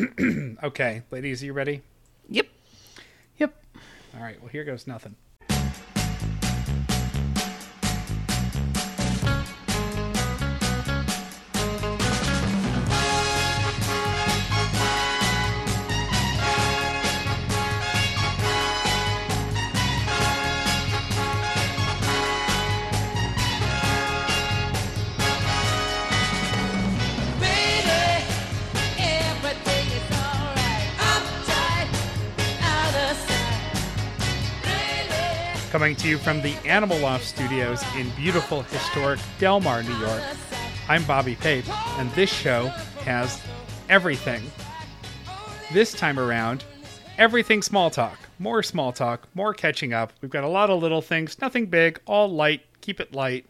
Okay, ladies, are you ready? Yep. Yep. All right, well, here goes nothing. You from the Animal Loft Studios in beautiful, historic Delmar, New York. I'm Bobby Pape, and this show has everything. This time around, everything small talk. More small talk, more catching up. We've got a lot of little things, nothing big, all light, keep it light.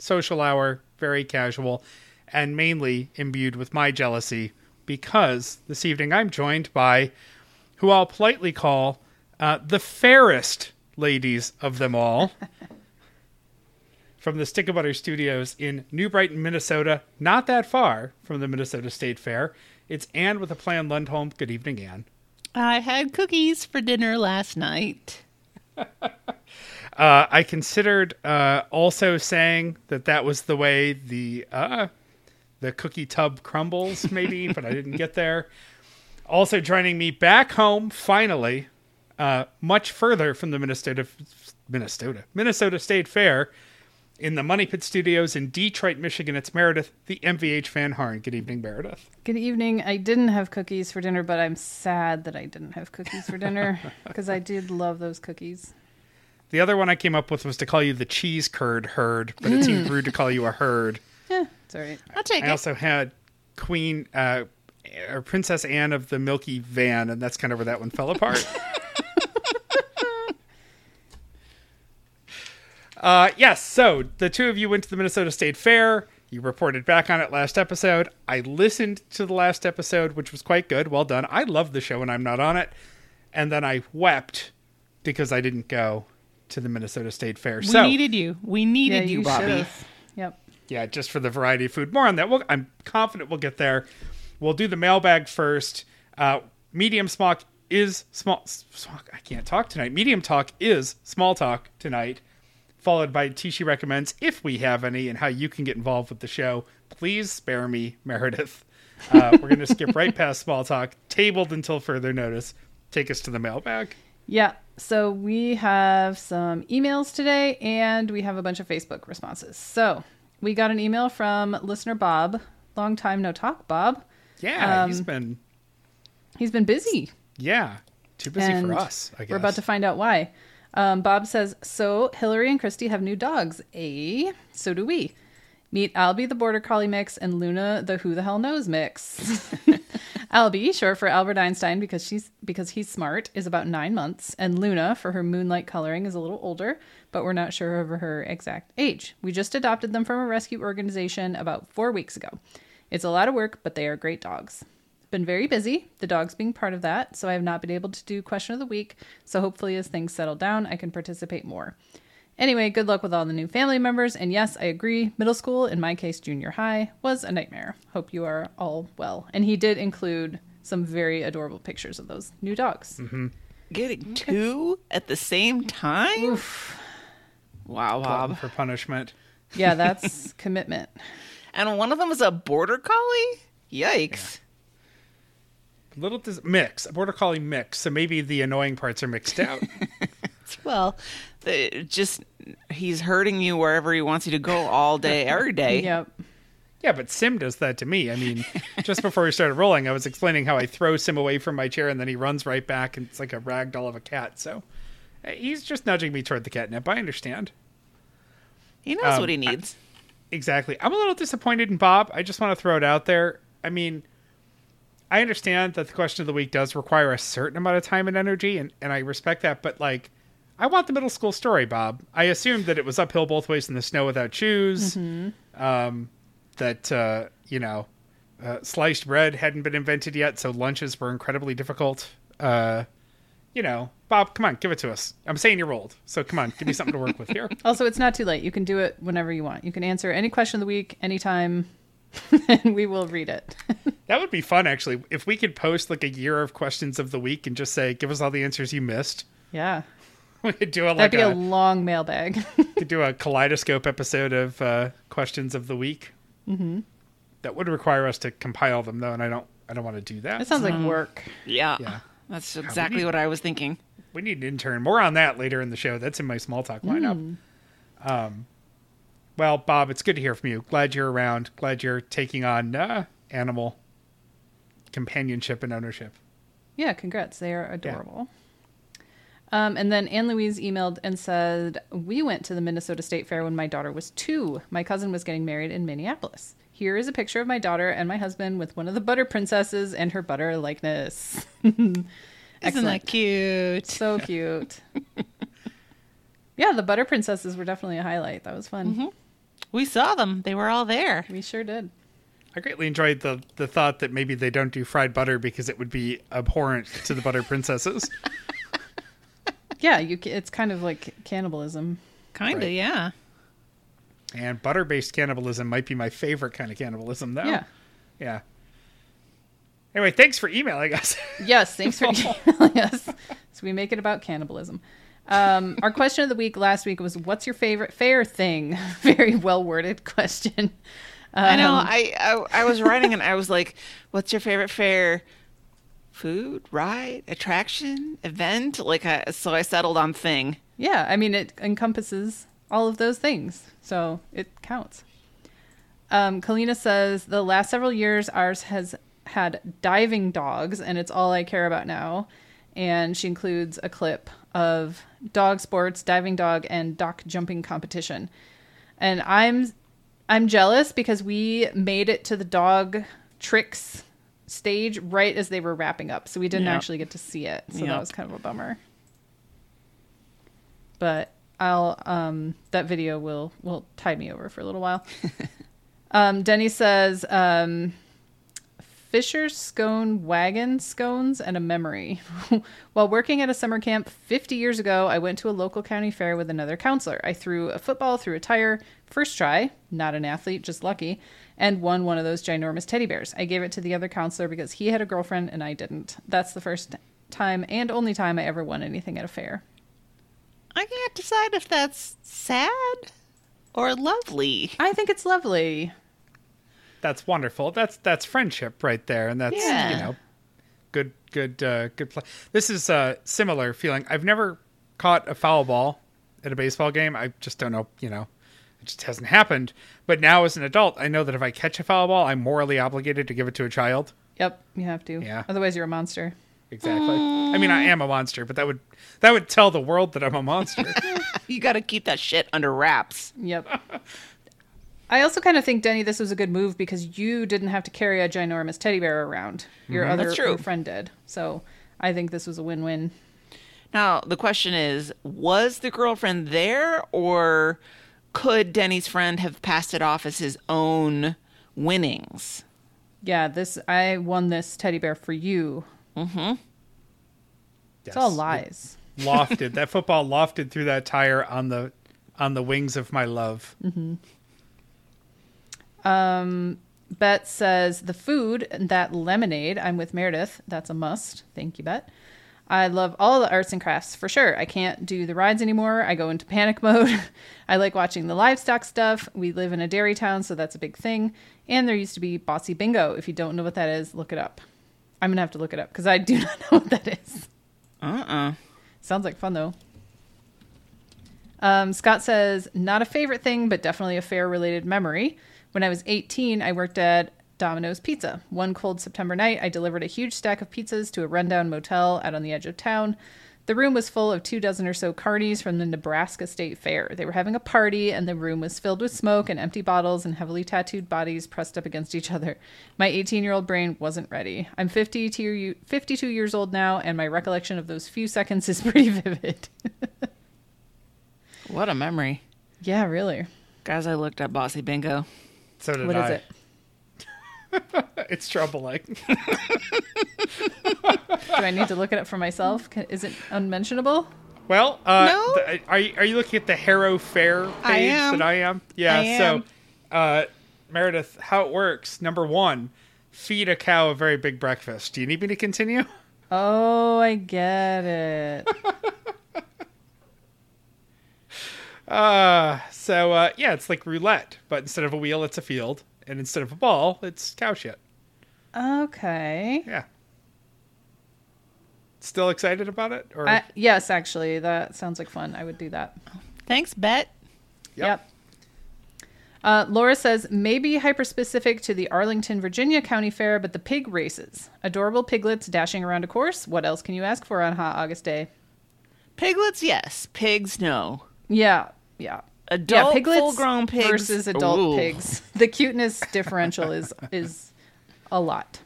Social hour, very casual, and mainly imbued with my jealousy because this evening I'm joined by who I'll politely call uh, the fairest ladies of them all. from the Stick of Butter Studios in New Brighton, Minnesota, not that far from the Minnesota State Fair. It's Ann with a plan Lundholm. Good evening, Ann. I had cookies for dinner last night. Uh, I considered uh, also saying that that was the way the uh, the cookie tub crumbles, maybe, but I didn't get there. Also joining me back home, finally, uh, much further from the Minnesota Minnesota Minnesota State Fair, in the Money Pit Studios in Detroit, Michigan. It's Meredith, the MVH Van Harn. Good evening, Meredith. Good evening. I didn't have cookies for dinner, but I'm sad that I didn't have cookies for dinner because I did love those cookies. The other one I came up with was to call you the cheese curd herd, but it seemed rude to call you a herd. Yeah, it's all right. I'll take I it. I also had Queen uh, or Princess Anne of the Milky Van, and that's kind of where that one fell apart. uh, yes, so the two of you went to the Minnesota State Fair. You reported back on it last episode. I listened to the last episode, which was quite good. Well done. I love the show when I'm not on it. And then I wept because I didn't go to the Minnesota State Fair. We so needed you. We needed you, Bobby. should've. Yep. yeah, just for the variety of food. More on that. We'll, I'm confident we'll get there. We'll do the mailbag first. Uh, medium smock is small. Smock, I can't talk tonight. Medium talk is small talk tonight, followed by Tishi recommends if we have any and how you can get involved with the show. Please spare me, Meredith. Uh, we're going to skip right past small talk, tabled until further notice. Take us to the mailbag. Yeah. So we have some emails today and we have a bunch of Facebook responses. So we got an email from listener Bob. Long time no talk, Bob. Yeah, Um, he's been He's been busy. yeah too busy and for us. I guess We're about to find out why. Um, Bob says, So Hillary and Christy have new dogs. A. So do we. Meet Albie the Border Collie mix and Luna the Who the Hell Knows mix. Albie, short for Albert Einstein because she's because he's smart, is about nine months, and Luna, for her moonlight coloring, is a little older, but we're not sure of her exact age. We just adopted them from a rescue organization about four weeks ago. It's a lot of work, but they are great dogs. Been very busy, the dogs being part of that, so I have not been able to do question of the week. So hopefully, as things settle down, I can participate more. Anyway, good luck with all the new family members. And yes, I agree. Middle school, in my case, junior high, was a nightmare. Hope you are all well. And he did include some very adorable pictures of those new dogs. Mm-hmm. Getting two at the same time? Wow, Glutton Bob. for punishment. Yeah, that's commitment. And one of them is a border collie? Yikes. Little dis- mix, a border collie mix. So maybe the annoying parts are mixed out. Well, the, just he's hurting you wherever he wants you to go all day, every day. Yep. yeah, but Sim does that to me. I mean, just before we started rolling, I was explaining how I throw Sim away from my chair and then he runs right back and it's like a rag doll of a cat. So eh, he's just nudging me toward the catnip. I understand. He knows Um, what he needs. Exactly. I'm a little disappointed in Bob. I just want to throw it out there. I mean, I understand that the question of the week does require a certain amount of time and energy, and, and I respect that, but like, I want the middle school story, Bob. I assumed that it was uphill both ways in the snow without shoes. Um, that, uh, you know, uh, sliced bread hadn't been invented yet, so lunches were incredibly difficult. Uh, you know, Bob, come on, give it to us. I'm saying you're old, so come on, give me something to work with here. Also, it's not too late. You can do it whenever you want. You can answer any question of the week, anytime, and we will read it. That would be fun, actually. If we could post like a year of questions of the week and just say, "Give us all the answers you missed." Yeah. We could do a like That'd be a a, long mailbag. could do a kaleidoscope episode of uh, questions of the week. Mm-hmm. That would require us to compile them, though, and I don't. I don't want to do that. It sounds like work. Yeah. Yeah. That's exactly need- what I was thinking. we need an intern. More on that later in the show. That's in my small talk lineup. Um, well, Bob, it's good to hear from you. Glad you're around. Glad you're taking on uh, animal companionship and ownership. Yeah, congrats. They are adorable. Um, and then Anne Louise emailed and said, We went to the Minnesota State Fair when my daughter was two. My cousin was getting married in Minneapolis. Here is a picture of my daughter and my husband with one of the butter princesses and her butter likeness. Isn't that cute? So cute. yeah, the butter princesses were definitely a highlight. That was fun. We saw them. They were all there. We sure did. I greatly enjoyed the the thought that maybe they don't do fried butter because it would be abhorrent to the butter princesses. Yeah, you. It's kind of like cannibalism. Kind of, Right. yeah. and butter based cannibalism might be my favorite kind of cannibalism, though. Yeah. Yeah. Anyway, thanks for emailing us. Yes, thanks for emailing us. So we make it about cannibalism. Um, our question of the week last week was, "What's your favorite fair thing?" Very well worded question. I know. Um, I, I I was writing and I was like, "What's your favorite fair? Food, ride, attraction, event?" Like, I, so I settled on thing. Yeah, I mean it encompasses all of those things, so it counts. Um, Kalina says the last several years ours has had diving dogs, and it's all I care about now. And she includes a clip of dog sports, diving dog, and dock jumping competition. And I'm I'm jealous because we made it to the dog tricks stage right as they were wrapping up, so we didn't Yeah. actually get to see it. So Yeah. that was kind of a bummer but I'll um that video will will tide me over for a little while. um Denny says um Fisher's scone wagon scones and a memory. While working at a summer camp 50 years ago, I went to a local county fair with another counselor. I threw a football through a tire, first try, not an athlete, just lucky, and won one of those ginormous teddy bears. I gave it to the other counselor because he had a girlfriend and I didn't. That's the first time and only time I ever won anything at a fair. I can't decide if that's sad or lovely. I think it's lovely. That's wonderful. That's that's friendship right there, and that's Yeah. you know, good good uh, good play. This is a similar feeling. I've never caught a foul ball at a baseball game. I just don't know. You know, it just hasn't happened. But now as an adult, I know that if I catch a foul ball, I'm morally obligated to give it to a child. Yep, you have to. Yeah. Otherwise, you're a monster. Exactly. I mean, I am a monster, but that would that would tell the world that I'm a monster. You got to keep that shit under wraps. Yep. I also kind of think, Denny, this was a good move because you didn't have to carry a ginormous teddy bear around. Your mm-hmm. other That's true. your friend did. So I think this was a win win. Now the question is: Was the girlfriend there, or could Denny's friend have passed it off as his own winnings? Yeah, this I won this teddy bear for you. Mm-hmm. It's all Yes. lies. lofted that football lofted through that tire on the on the wings of my love. Mm-hmm. Bet says the food, and that lemonade. I'm with Meredith. That's a must. Thank you, Bet. I love all the arts and crafts for sure. I can't do the rides anymore. I go into panic mode. I like watching the livestock stuff. We live in a dairy town, so that's a big thing. And there used to be Bossy Bingo. If you don't know what that is, look it up. I'm gonna have to look it up because I do not know what that is. Uh uh Sounds like fun though. Um, Scott says, not a favorite thing, but definitely a fair related memory. When I was 18, I worked at Domino's Pizza. One cold September night, I delivered a huge stack of pizzas to a rundown motel out on the edge of town. The room was full of two dozen or so carnies from the Nebraska State Fair. They were having a party, and the room was filled with smoke and empty bottles and heavily tattooed bodies pressed up against each other. My 18 year old brain wasn't ready. I'm 52, year- 52 years old now, and my recollection of those few seconds is pretty vivid. What a memory, yeah, really. guys! I looked up Bossy Bingo. So did What is I. it? It's troubling. Do I need to look at it up for myself? Can, is it unmentionable? Well, uh, No? th- are you, are you looking at the Harrow Fair page I am. that I am? Yeah. I So, uh, Meredith, how it works? Number one, feed a cow a very big breakfast. Do you need me to continue? Oh, I get it. Uh, so uh, yeah, it's like roulette, but instead of a wheel, it's a field, and instead of a ball, it's cow shit. Okay. Yeah. Still excited about it? Or I, yes, actually, that sounds like fun. I would do that. Thanks, Bet. Yep. Uh, Laura says maybe hyper specific to the Arlington, Virginia County Fair, but the pig races. Adorable piglets dashing around a course. What else can you ask for on hot August day? Piglets, yes. Pigs, no. Yeah, yeah. Adult yeah, piglets full-grown pigs versus adult Ooh. pigs. The cuteness differential is is a lot.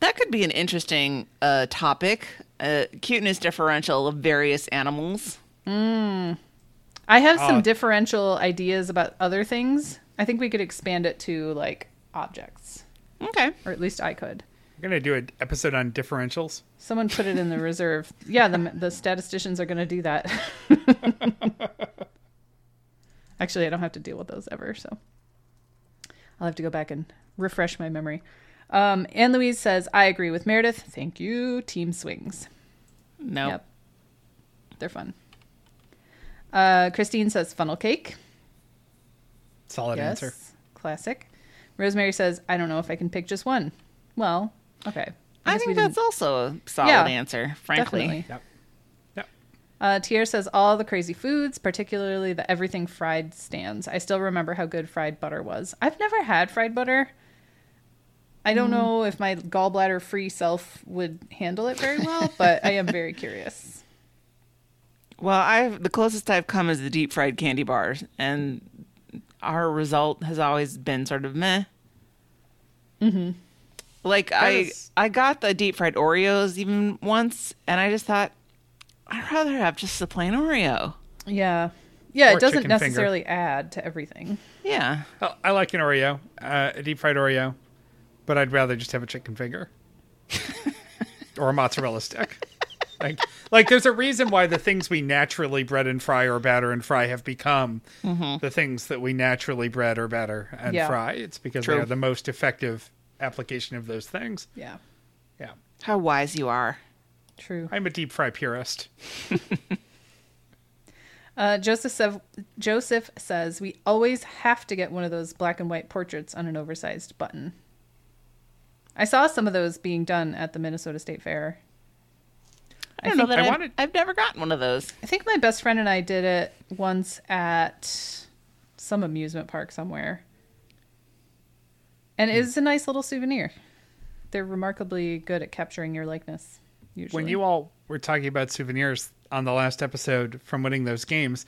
That could be an interesting uh, topic. Uh, cuteness differential of various animals. I have some Uh, differential ideas about other things. I think we could expand it to like objects, Okay. or at least I could. we're gonna do an episode on differentials. Someone put it in the reserve. Yeah, the the statisticians are going to do that. Actually, I don't have to deal with those ever, so I'll have to go back and refresh my memory. Um, Anne Louise says, "I agree with Meredith. Thank you, Team Swings. No. Yep, they're fun." Uh, Christine says, "Funnel cake." Solid yes, answer. classic. Rosemary says, "I don't know if I can pick just one." Well, okay. I guess we think didn't- that's also a solid Yeah, answer, frankly. definitely. Yep. Yep. Uh, Tier says all the crazy foods, particularly the everything fried stands. I still remember how good fried butter was. I've never had fried butter. I don't know if my gallbladder free self would handle it very well, but I am very curious. Well, I've the closest I've come is the deep fried candy bars, and our result has always been sort of meh. Mm-hmm. Like I, is- I got the deep fried Oreos even once, and I just thought I'd rather have just the plain Oreo. Yeah. Yeah, Or it doesn't chicken finger. necessarily add to everything. Yeah, Oh, I like an Oreo, uh, a deep fried Oreo, but I'd rather just have a chicken finger or a mozzarella stick. Like, like there's a reason why the things we naturally bread and fry or batter and fry have become the things that we naturally bread or batter and Yeah. fry. It's because True. they are the most effective application of those things. Yeah. Yeah, how wise you are. True. I'm a deep fry purist. Uh, Joseph Sev- Joseph says we always have to get one of those black and white portraits on an oversized button. I saw some of those being done at the Minnesota State Fair. I don't know that I I've, wanted- I've never gotten one of those. I think my best friend and I did it once at some amusement park somewhere. And Hmm. it is a nice little souvenir. They're remarkably good at capturing your likeness. Usually. When you all were talking about souvenirs on the last episode from winning those games,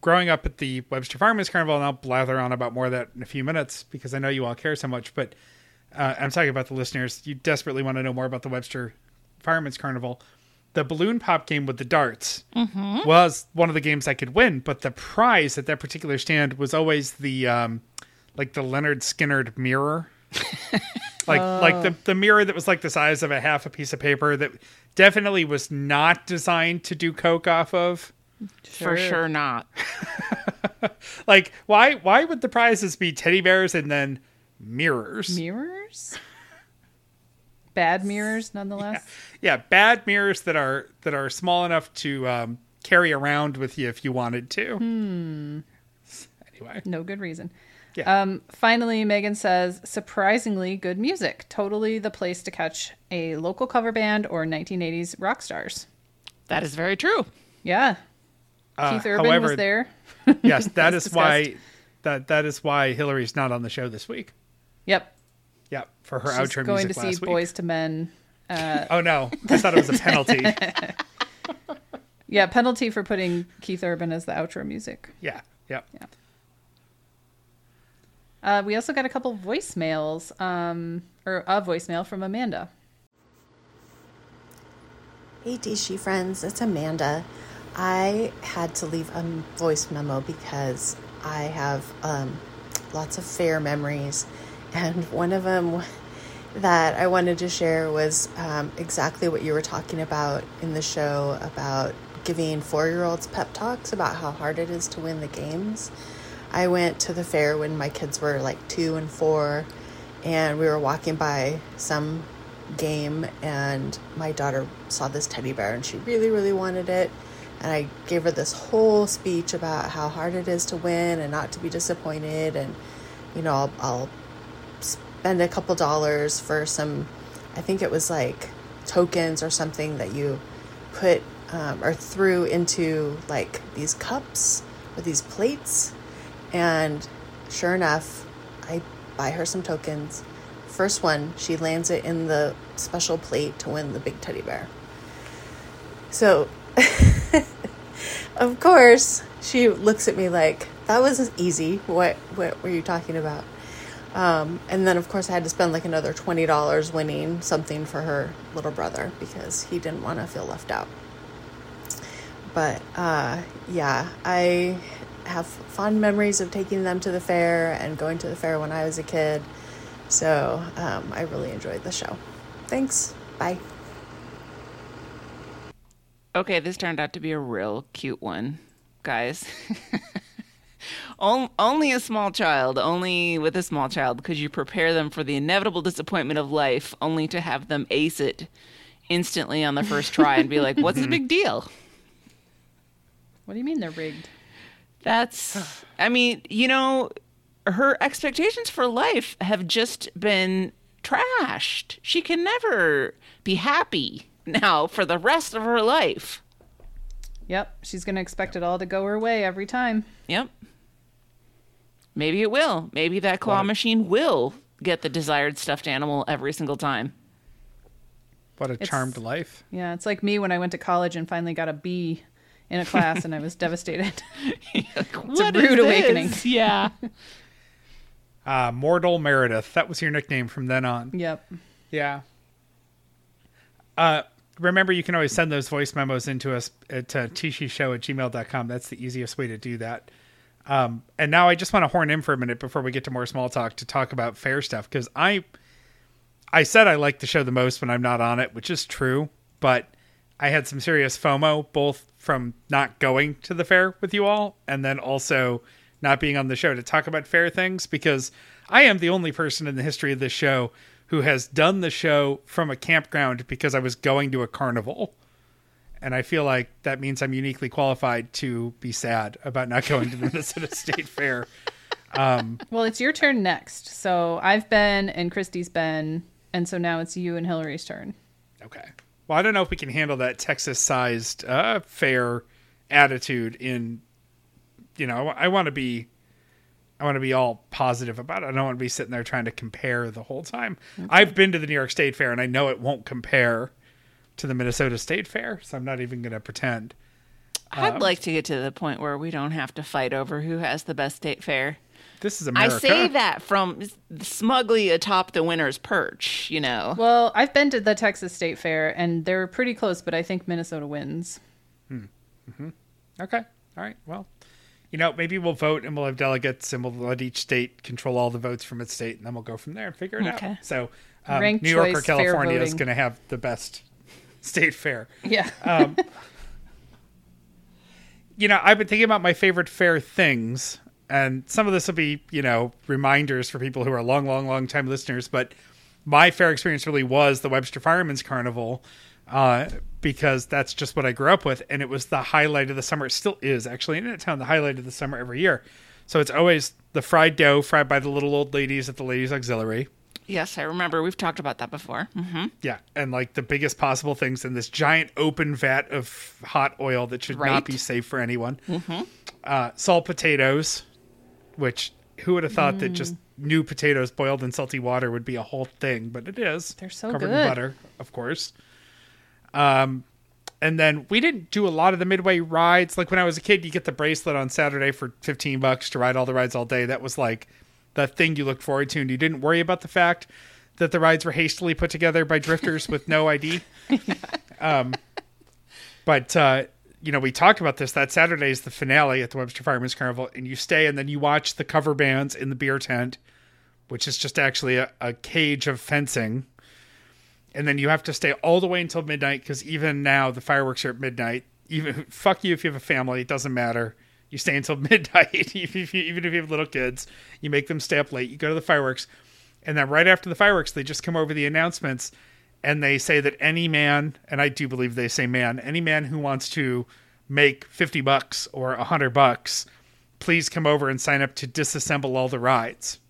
growing up at the Webster Fireman's Carnival, and I'll blather on about more of that in a few minutes because I know you all care so much, but uh, I'm talking about the listeners. You desperately want to know more about the Webster Fireman's Carnival. The balloon pop game with the darts was one of the games I could win, but the prize at that particular stand was always the um, like the Lynyrd Skynyrd mirror. like like the the mirror that was like the size of a half a piece of paper that definitely was not designed to do coke off of. For sure not. Like why why would the prizes be teddy bears and then mirrors? mirrors? Bad mirrors, nonetheless. yeah, bad mirrors that are that are small enough to um, carry around with you if you wanted to. hmm. Anyway, No good reason. Yeah. Um, finally, Megan says, surprisingly good music. Totally the place to catch a local cover band or 1980s rock stars. That is very true. Yeah. uh, Keith Urban however, was there. yes, that is why that that is why Hillary's not on the show this week. Yep. Yep. for her She's outro going music to see week. Boyz II Men. Oh no, I thought it was a penalty. Yeah, penalty for putting Keith Urban as the outro music. yeah, Yep. yeah. Uh, we also got a couple voicemails, um, or a voicemail from Amanda. Hey, Tishi friends, it's Amanda. I had to leave a voice memo because I have um, lots of fair memories, and one of them that I wanted to share was um, exactly what you were talking about in the show about giving four year olds pep talks about how hard it is to win the games. I went to the fair when my kids were like two and four, and we were walking by some game, and my daughter saw this teddy bear, and she really, really wanted it. And I gave her this whole speech about how hard it is to win and not to be disappointed, and you know, I'll, I'll spend a couple dollars for some, I think it was like tokens or something that you put um, or threw into like these cups or these plates. And sure enough, I buy her some tokens. First one, she lands it in the special plate to win the big teddy bear. So, of course, she looks at me like, that was easy. What, what were you talking about? Um, and then, of course, I had to spend like another $20 winning something for her little brother because he didn't want to feel left out. But uh, yeah, I have fond memories of taking them to the fair and going to the fair when I was a kid. So um, I really enjoyed the show. Thanks. Bye. Okay, this turned out to be a real cute one, guys. Only a small child, only with a small child, could you prepare them for the inevitable disappointment of life, only to have them ace it instantly on the first try and be like, "What's the big deal?" What do you mean they're rigged? That's, I mean, you know, her expectations for life have just been trashed. She can never be happy now for the rest of her life. Yep, she's going to expect it all to go her way every time. Yep. Maybe it will. Maybe that claw machine will get the desired stuffed animal every single time. What a It's- charmed life. Yeah, it's like me when I went to college and finally got a B in a class and I was devastated. it's a rude awakening. Yeah. Uh, Mortal Meredith. That was your nickname from then on. yep. Yeah. Uh, remember, you can always send those voice memos into us at uh, tishishow at gmail.com. That's the easiest way to do that. Um, and now I just want to horn in for a minute before we get to more small talk to talk about fair stuff because I, I said I like the show the most when I'm not on it, which is true, but I had some serious FOMO both from not going to the fair with you all and then also not being on the show to talk about fair things because I am the only person in the history of this show who has done the show from a campground because I was going to a carnival. And I feel like that means I'm uniquely qualified to be sad about not going to the Minnesota State Fair. Um, well, it's your turn next. So I've been and Christy's been, and so now it's you and Hillary's turn. Okay. Well, I don't know if we can handle that Texas-sized uh, fair attitude. In you know, I want to be, I want to be all positive about it. I don't want to be sitting there trying to compare the whole time. I've been to the New York State Fair, and I know it won't compare to the Minnesota State Fair, so I'm not even going to pretend. I'd like to get to the point where we don't have to fight over who has the best state fair. This is America. I say that from smugly atop the winner's perch, you know. Well, I've been to the Texas State Fair and they're pretty close, but I think Minnesota wins. Mm-hmm. Okay. All right. Well, you know, maybe we'll vote and we'll have delegates and we'll let each state control all the votes from its state and then we'll go from there and figure it Okay. out. So, um, Ranked New York or California is going to have the best state fair. Yeah. You know, I've been thinking about my favorite fair things, and some of this will be, you know, reminders for people who are long, long, long time listeners. But my fair experience really was the Webster Fireman's Carnival, uh, because that's just what I grew up with, and it was the highlight of the summer. It still is actually in a town, the highlight of the summer every year. So it's always the fried dough fried by the little old ladies at the ladies' auxiliary. Yes, I remember. We've talked about that before. hmm Yeah, and like the biggest possible things in this giant open vat of hot oil that should Right. not be safe for anyone. Mm-hmm. Uh, salt potatoes, which who would have thought that just new potatoes boiled in salty water would be a whole thing, but it is. They're so covered good. in butter, of course. Um, and then we didn't do a lot of the midway rides. Like when I was a kid, you get the bracelet on Saturday for fifteen bucks to ride all the rides all day. That was like the thing you looked forward to, and you didn't worry about the fact that the rides were hastily put together by drifters with no ID. Um, but uh, you know, we talked about this. That Saturday is the finale at the Webster Fireman's Carnival, and you stay and then you watch the cover bands in the beer tent, which is just actually a, a cage of fencing. And then you have to stay all the way until midnight because even now the fireworks are at midnight. Even fuck you if you have a family, it doesn't matter. You stay until midnight, even if you have little kids. You make them stay up late. You go to the fireworks, And then right after the fireworks, they just come over the announcements and they say that any man, and I do believe they say man, any man who wants to make 50 bucks or 100 bucks, please come over and sign up to disassemble all the rides.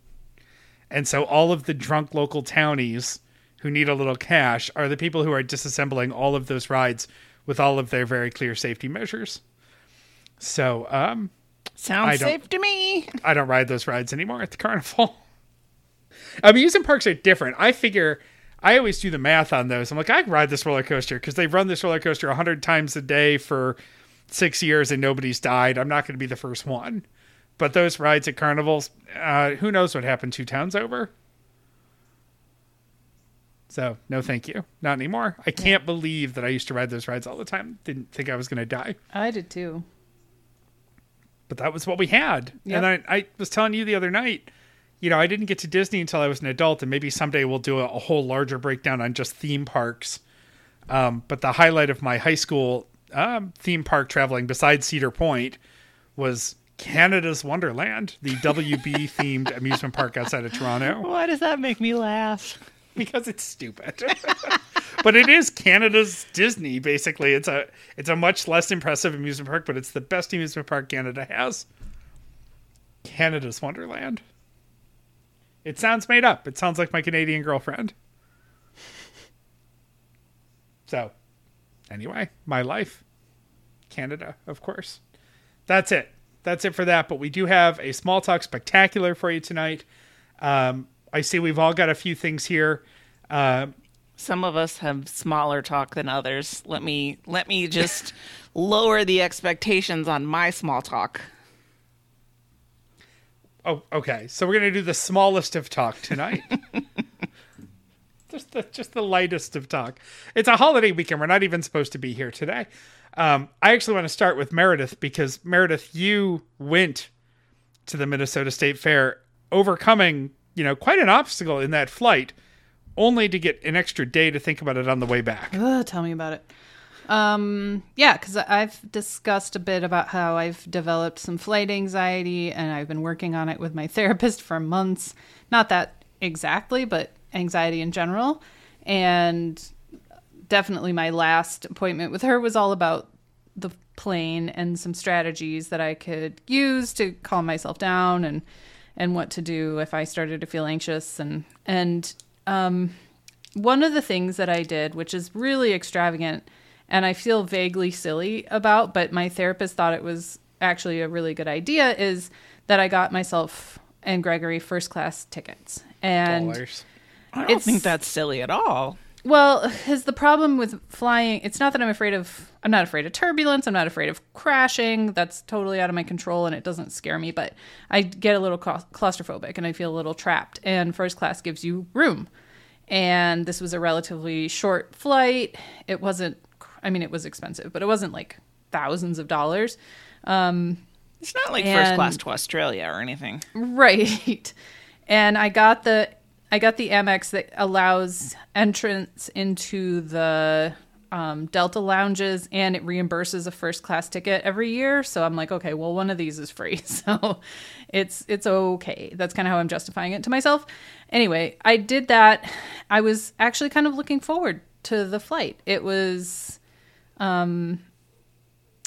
And so all of the drunk local townies who need a little cash are the people who are disassembling all of those rides with all of their very clear safety measures. So, um, Sounds safe to me. I don't ride those rides anymore at the carnival. Amusement parks are different. I figure I always do the math on those. I'm like, I ride this roller coaster because they've run this roller coaster a hundred times a day for six years and nobody's died. I'm not going to be the first one. But those rides at carnivals, uh, who knows what happened two towns over? So no, thank you, not anymore. I can't believe that I used to ride those rides all the time. Didn't think I was going to die I did too. but that was what we had. Yep. And I, I was telling you the other night, you know, I didn't get to Disney until I was an adult, and maybe someday we'll do a, a whole larger breakdown on just theme parks. Um, but the highlight of my high school um, theme park traveling, besides Cedar Point, was Canada's Wonderland, the WB themed amusement park outside of Toronto, Why does that make me laugh? because it's stupid. but it is Canada's Disney. Basically, it's a it's a much less impressive amusement park, but it's the best amusement park Canada has. Canada's Wonderland. It sounds made up. It sounds like my Canadian girlfriend. So, anyway, my life. Canada, of course. That's it. That's it for that. But we do have a small talk spectacular for you tonight. Um, I see we've all got a few things here. Uh, Some of us have smaller talk than others. Let me let me just lower the expectations on my small talk. Oh, okay. So we're gonna do the smallest of talk tonight. just the just the lightest of talk. It's a holiday weekend. We're not even supposed to be here today. Um, I actually want to start with Meredith because Meredith, you went to the Minnesota State Fair, overcoming you know quite an obstacle in that flight, only to get an extra day to think about it on the way back. Ugh, tell me about it. Um, yeah, because I've discussed a bit about how I've developed some flight anxiety, and I've been working on it with my therapist for months. Not that exactly, but anxiety in general. And definitely my last appointment with her was all about the plane and some strategies that I could use to calm myself down and and what to do if I started to feel anxious and and um one of the things that I did which is really extravagant and I feel vaguely silly about but my therapist thought it was actually a really good idea is that I got myself and Gregory first class tickets and Dollars. I don't It's- think that's silly at all. well, because the problem with flying, it's not that I'm afraid of, I'm not afraid of turbulence. I'm not afraid of crashing. That's totally out of my control and it doesn't scare me. But I get a little claustrophobic and I feel a little trapped. And first class gives you room. And this was a relatively short flight. It wasn't, I mean, it was expensive, but it wasn't like thousands of dollars. It's not like And- first class to Australia or anything. Right. And I got the I got the Amex that allows entrance into the um, Delta lounges and it reimburses a first class ticket every year. So I'm like, okay, well, one of these is free, so it's it's okay. That's kind of how I'm justifying it to myself. Anyway, I did that. I was actually kind of looking forward to the flight. It was Um,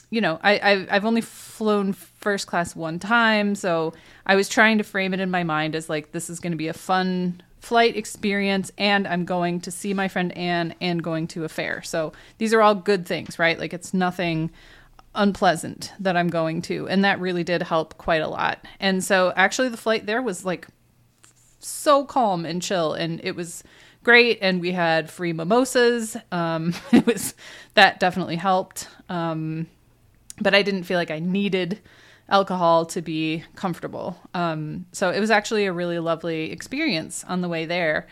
you know, I, I I've only flown first class one time, so I was trying to frame it in my mind as like this is going to be a fun flight experience, and I'm going to see my friend Ann and going to a fair. So these are all good things, right? Like it's nothing unpleasant that I'm going to, and that really did help quite a lot. And so actually, the flight there was like so calm and chill and it was great and we had free mimosas. Um it was that definitely helped. Um but i didn't feel like i needed alcohol to be comfortable. Um so it was actually a really lovely experience on the way there.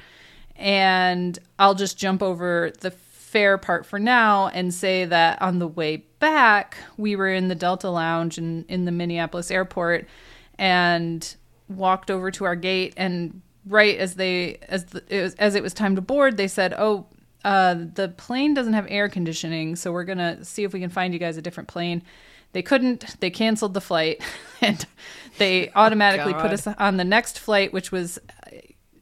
And i'll just jump over the fair part for now and say that on the way back we were in the delta lounge in, in the minneapolis airport and walked over to our gate and right as they as the, it was, as it was time to board they said oh uh, the plane doesn't have air conditioning so we're gonna see if we can find you guys a different plane they couldn't they canceled the flight and they automatically put us on the next flight which was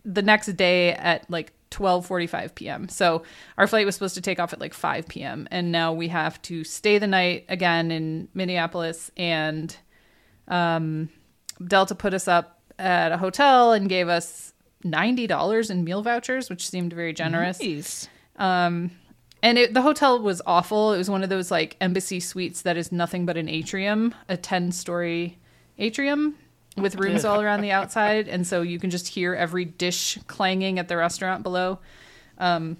the next day at like 12:45 p.m. So our flight was supposed to take off at like 5 p.m. and now we have to stay the night again in Minneapolis and um, Delta put us up at a hotel and gave us $90 in meal vouchers, which seemed very generous. Nice. And it, the hotel was awful. It was one of those like embassy suites that is nothing but an atrium, a 10 story atrium with rooms all around the outside. And so you can just hear every dish clanging at the restaurant below. Um,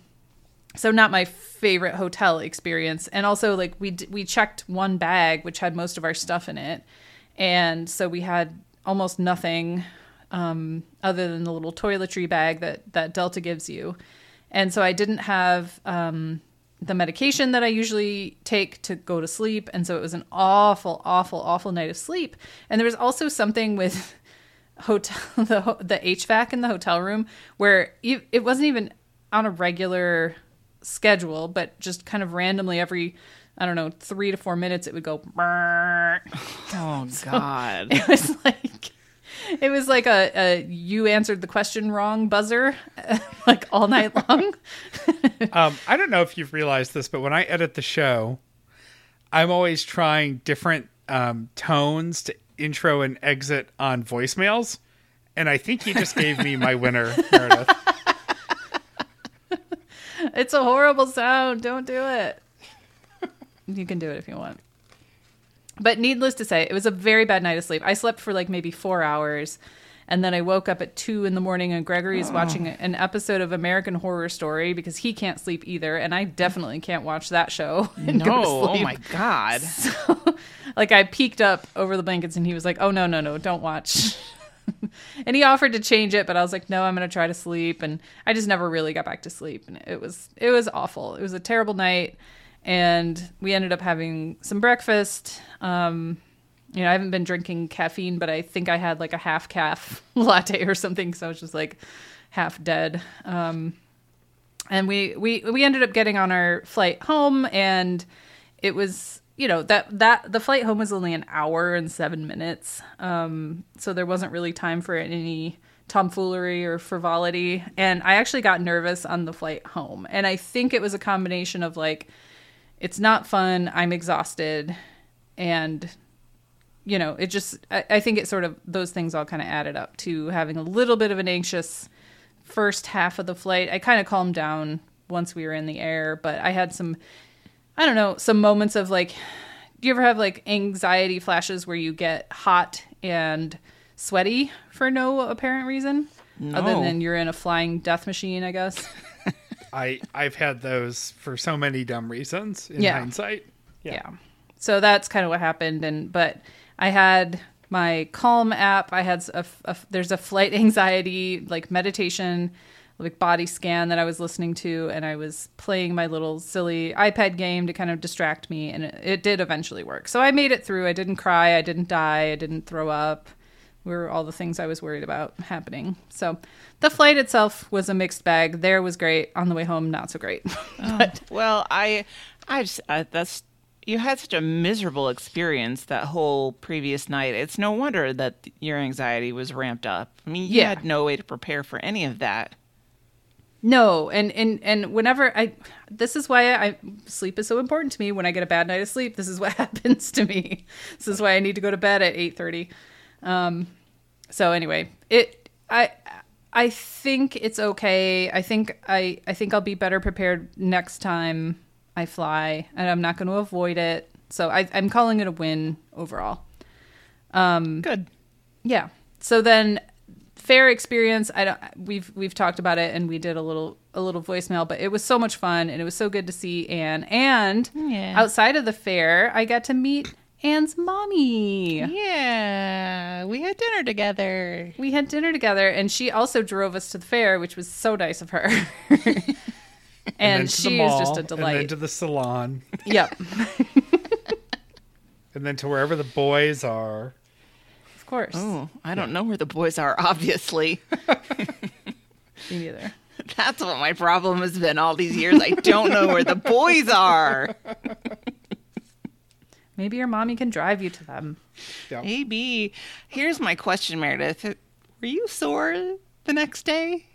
so not my favorite hotel experience. And also like we, d- we checked one bag, which had most of our stuff in it. And so we had almost nothing um, other than the little toiletry bag that, that Delta gives you. And so I didn't have um, the medication that I usually take to go to sleep. And so it was an awful, awful, awful night of sleep. And there was also something with hotel the the HVAC in the hotel room where it wasn't even on a regular schedule, but just kind of randomly every I don't know three to four minutes it would go. Oh God. It was like it was like a, a you answered the question wrong buzzer like all night long. Um, I don't know if you've realized this, but when I edit the show, I'm always trying different um, tones to intro and exit on voicemails. And I think you just gave me my winner, Meredith. It's a horrible sound. Don't do it. You can do it if you want. But needless to say, it was a very bad night of sleep. I slept for like maybe four hours. And then I woke up at two in the morning, and Gregory is oh. watching an episode of American Horror Story because he can't sleep either. And I definitely can't watch that show. And No. go to Oh my God. like I peeked up over the blankets and he was like, "Oh no, no, no, don't watch." and he offered to change it, but I was like, "No, I'm going to try to sleep." And I just never really got back to sleep, and it was it was awful. It was a terrible night, and we ended up having some breakfast. Um, you know, I haven't been drinking caffeine, but I think I had like a half calf latte or something, so I was just like half dead. Um, and we we we ended up getting on our flight home and it was you know that that the flight home was only an hour and seven minutes um so there wasn't really time for any tomfoolery or frivolity and i actually got nervous on the flight home and i think it was a combination of like it's not fun i'm exhausted and you know it just I, I think it sort of those things all kind of added up to having a little bit of an anxious first half of the flight. I kind of calmed down once we were in the air, but I had some, I don't know, some moments of like, do you ever have like anxiety flashes where you get hot and sweaty for no apparent reason? No. Other than you're in a flying death machine, I guess. I, I've had those for so many dumb reasons in Yeah. hindsight. yeah. So that's kind of what happened. And, but I had my Calm app. I had a, a there's a flight anxiety like meditation, like body scan that I was listening to, and I was playing my little silly iPad game to kind of distract me, and it, it did eventually work. So I made it through. I didn't cry. I didn't die. I didn't throw up. Were all the things I was worried about happening. So the flight itself was a mixed bag. There was great. On the way home, not so great. but Well, I, I just uh, that's you had such a miserable experience that whole previous night. It's no wonder that your anxiety was ramped up. I mean, you Yeah. had no way to prepare for any of that. No, and and and whenever I, this is why I sleep is so important to me. When I get a bad night of sleep, this is what happens to me. This is why I need to go to bed at eight thirty. Um, so anyway, it I I think it's okay. I think I I think I'll be better prepared next time I fly, and I'm not going to avoid it. So I, I'm calling it a win overall. Um, Good. Yeah. So then fair experience. I don't we've we've talked about it and we did a little a little voicemail, but it was so much fun and it was so good to see Ann. And Yeah. outside of the fair, I got to meet Ann's mommy. Yeah, we had dinner together. We had dinner together and she also drove us to the fair, which was so nice of her. and then to the she is just mall, a And then delight. to the salon. yep. And then to wherever the boys are. Of course. Oh, I don't know where the boys are. Obviously, Me neither. that's what my problem has been all these years. I don't know where the boys are. Maybe your mommy can drive you to them. Maybe. Here's my question, Meredith. Were you sore the next day?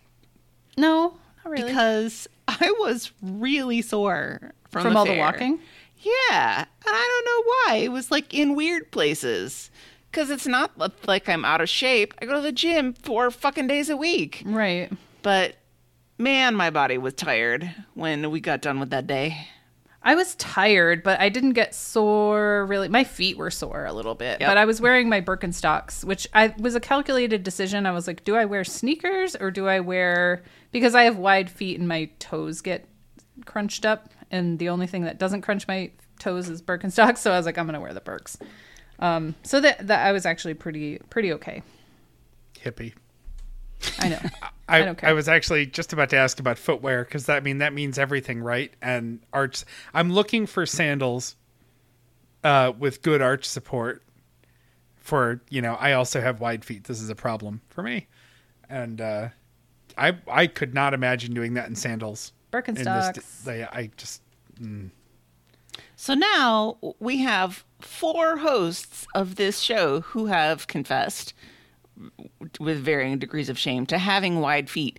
No, not really. because I was really sore from, From the all the walking? Yeah, and I don't know why. It was like in weird places. Because it's not like I'm out of shape. I go to the gym four fucking days a week. Right. But man, my body was tired when we got done with that day. I was tired, but I didn't get sore really. My feet were sore a little bit, Yep. but I was wearing my Birkenstocks, which I was a calculated decision. I was like, do I wear sneakers or do I wear because I have wide feet and my toes get crunched up, and the only thing that doesn't crunch my toes is Birkenstocks. So I was like, I'm gonna wear the Birks. Um, so that that I was actually pretty pretty okay. Hippie. I know. I, I don't care. I was actually just about to ask about footwear because that I mean that means everything, right? And arch. I'm looking for sandals uh, with good arch support. For you know, I also have wide feet. This is a problem for me, and uh, I I could not imagine doing that in sandals. In this, Birkenstocks. they, I just Mm. So now We have four hosts of this show who have confessed with varying degrees of shame to having wide feet.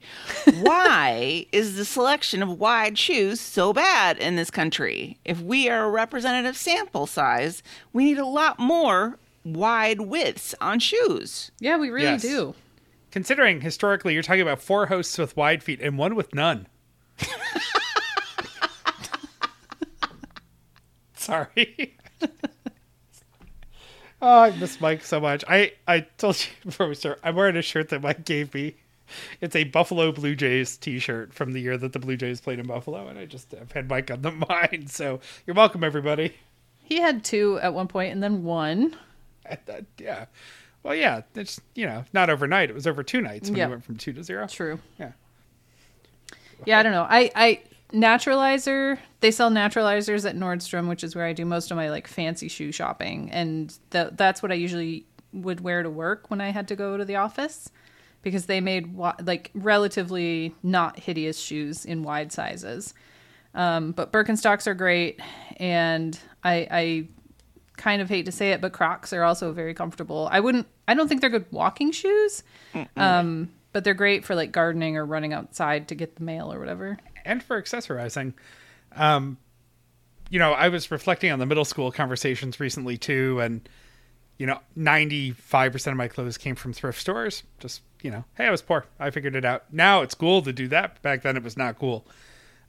Why is the selection of wide shoes so bad in this country? If we are a representative sample size, we need a lot more wide widths on shoes. yeah, we really Yes. do. considering historically, you're talking about four hosts with wide feet and one with none. Sorry. Oh, I miss Mike so much. I, I told you before we start, I'm wearing a shirt that Mike gave me. It's a Buffalo Blue Jays t-shirt from the year that the Blue Jays played in Buffalo, and I just have had Mike on the mind. So you're welcome, everybody. He had two at one point and then one. That- yeah. Well, yeah, it's you know not overnight. It was over two nights when Yeah. we went from two to zero. True. Yeah. Yeah, I don't know. I I naturalizer. They sell naturalizers at Nordstrom, which is where I do most of my like fancy shoe shopping, and th- that's what I usually would wear to work when I had to go to the office, because they made like relatively not hideous shoes in wide sizes. Um, but Birkenstocks are great, and I, I kind of hate to say it, but Crocs are also very comfortable. I wouldn't. I don't think they're good walking shoes, um, but they're great for like gardening or running outside to get the mail or whatever. And for accessorizing. Um, you know, I was reflecting on the middle school conversations recently too, and you know, ninety five percent of my clothes came from thrift stores. Just you know, hey, I was poor, I figured it out. Now it's cool to do that. Back then, it was not cool.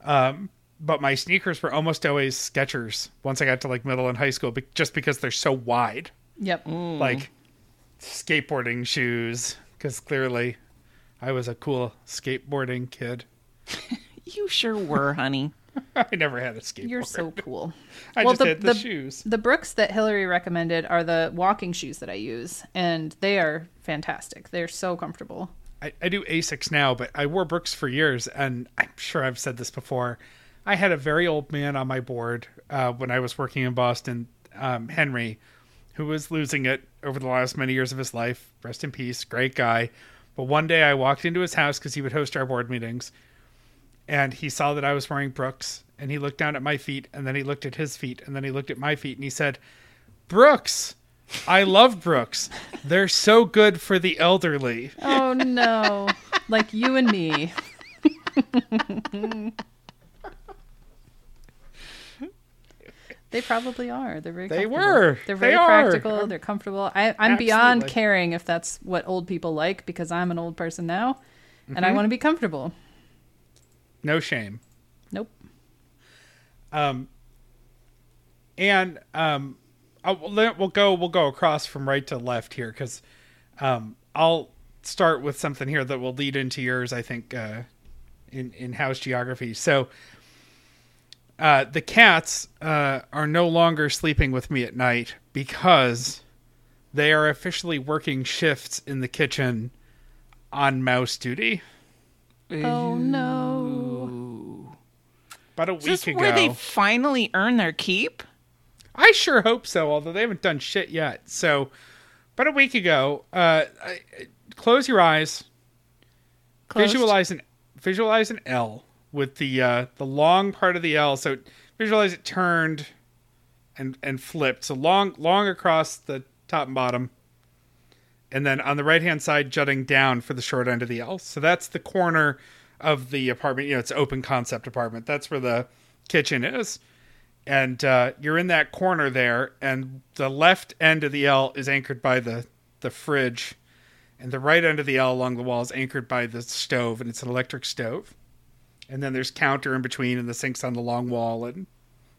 Um, but my sneakers were almost always Skechers once I got to like middle and high school, be- just because they're so wide, Yep. like skateboarding shoes. Because clearly, I was a cool skateboarding kid. You sure were, honey. I never had a skateboard. You're so cool. I Well, just the- had the, the- shoes. The Brooks that Hillary recommended are the walking shoes that I use, and they are fantastic. They're so comfortable. I, I do Asics now, but I wore Brooks for years, and I'm sure I've said this before. I had a very old man on my board uh, when I was working in Boston, um, Henry, who was losing it over the last many years of his life. Rest in peace, great guy. But one day I walked into his house because he would host our board meetings, and he saw that I was wearing Brooks, and he looked down at my feet, and then he looked at his feet, and then he looked at my feet, and he said, "Brooks." I love Brooks. They're so good for the elderly. Oh no, like you and me. they probably are. They're very. They were. They're They very are. practical. They're comfortable. I, I'm beyond caring if that's what old people like because I'm an old person now, and Mm-hmm. I want to be comfortable. No shame. Nope. Um, and um, I, we'll go we'll go across from right to left here because um, I'll start with something here that will lead into yours. I think uh, in in house geography. So. Uh, the cats uh, are no longer sleeping with me at night because they are officially working shifts in the kitchen on mouse duty. Oh no. About a Is week this ago, where they finally earn their keep? I sure hope so, although they haven't done shit yet. So, about a week ago, uh, I, close your eyes, Closed. visualize an visualize an L with the uh, the long part of the L. So visualize it turned and and flipped. So long long across the top and bottom, and then on the right hand side jutting down for the short end of the L. So that's the corner of the apartment. You know, it's open concept apartment. That's where the kitchen is. And uh, you're in that corner there, and the left end of the L is anchored by the, the fridge, and the right end of the L along the wall is anchored by the stove, and it's an electric stove. And then there's counter in between, and the sink's on the long wall, and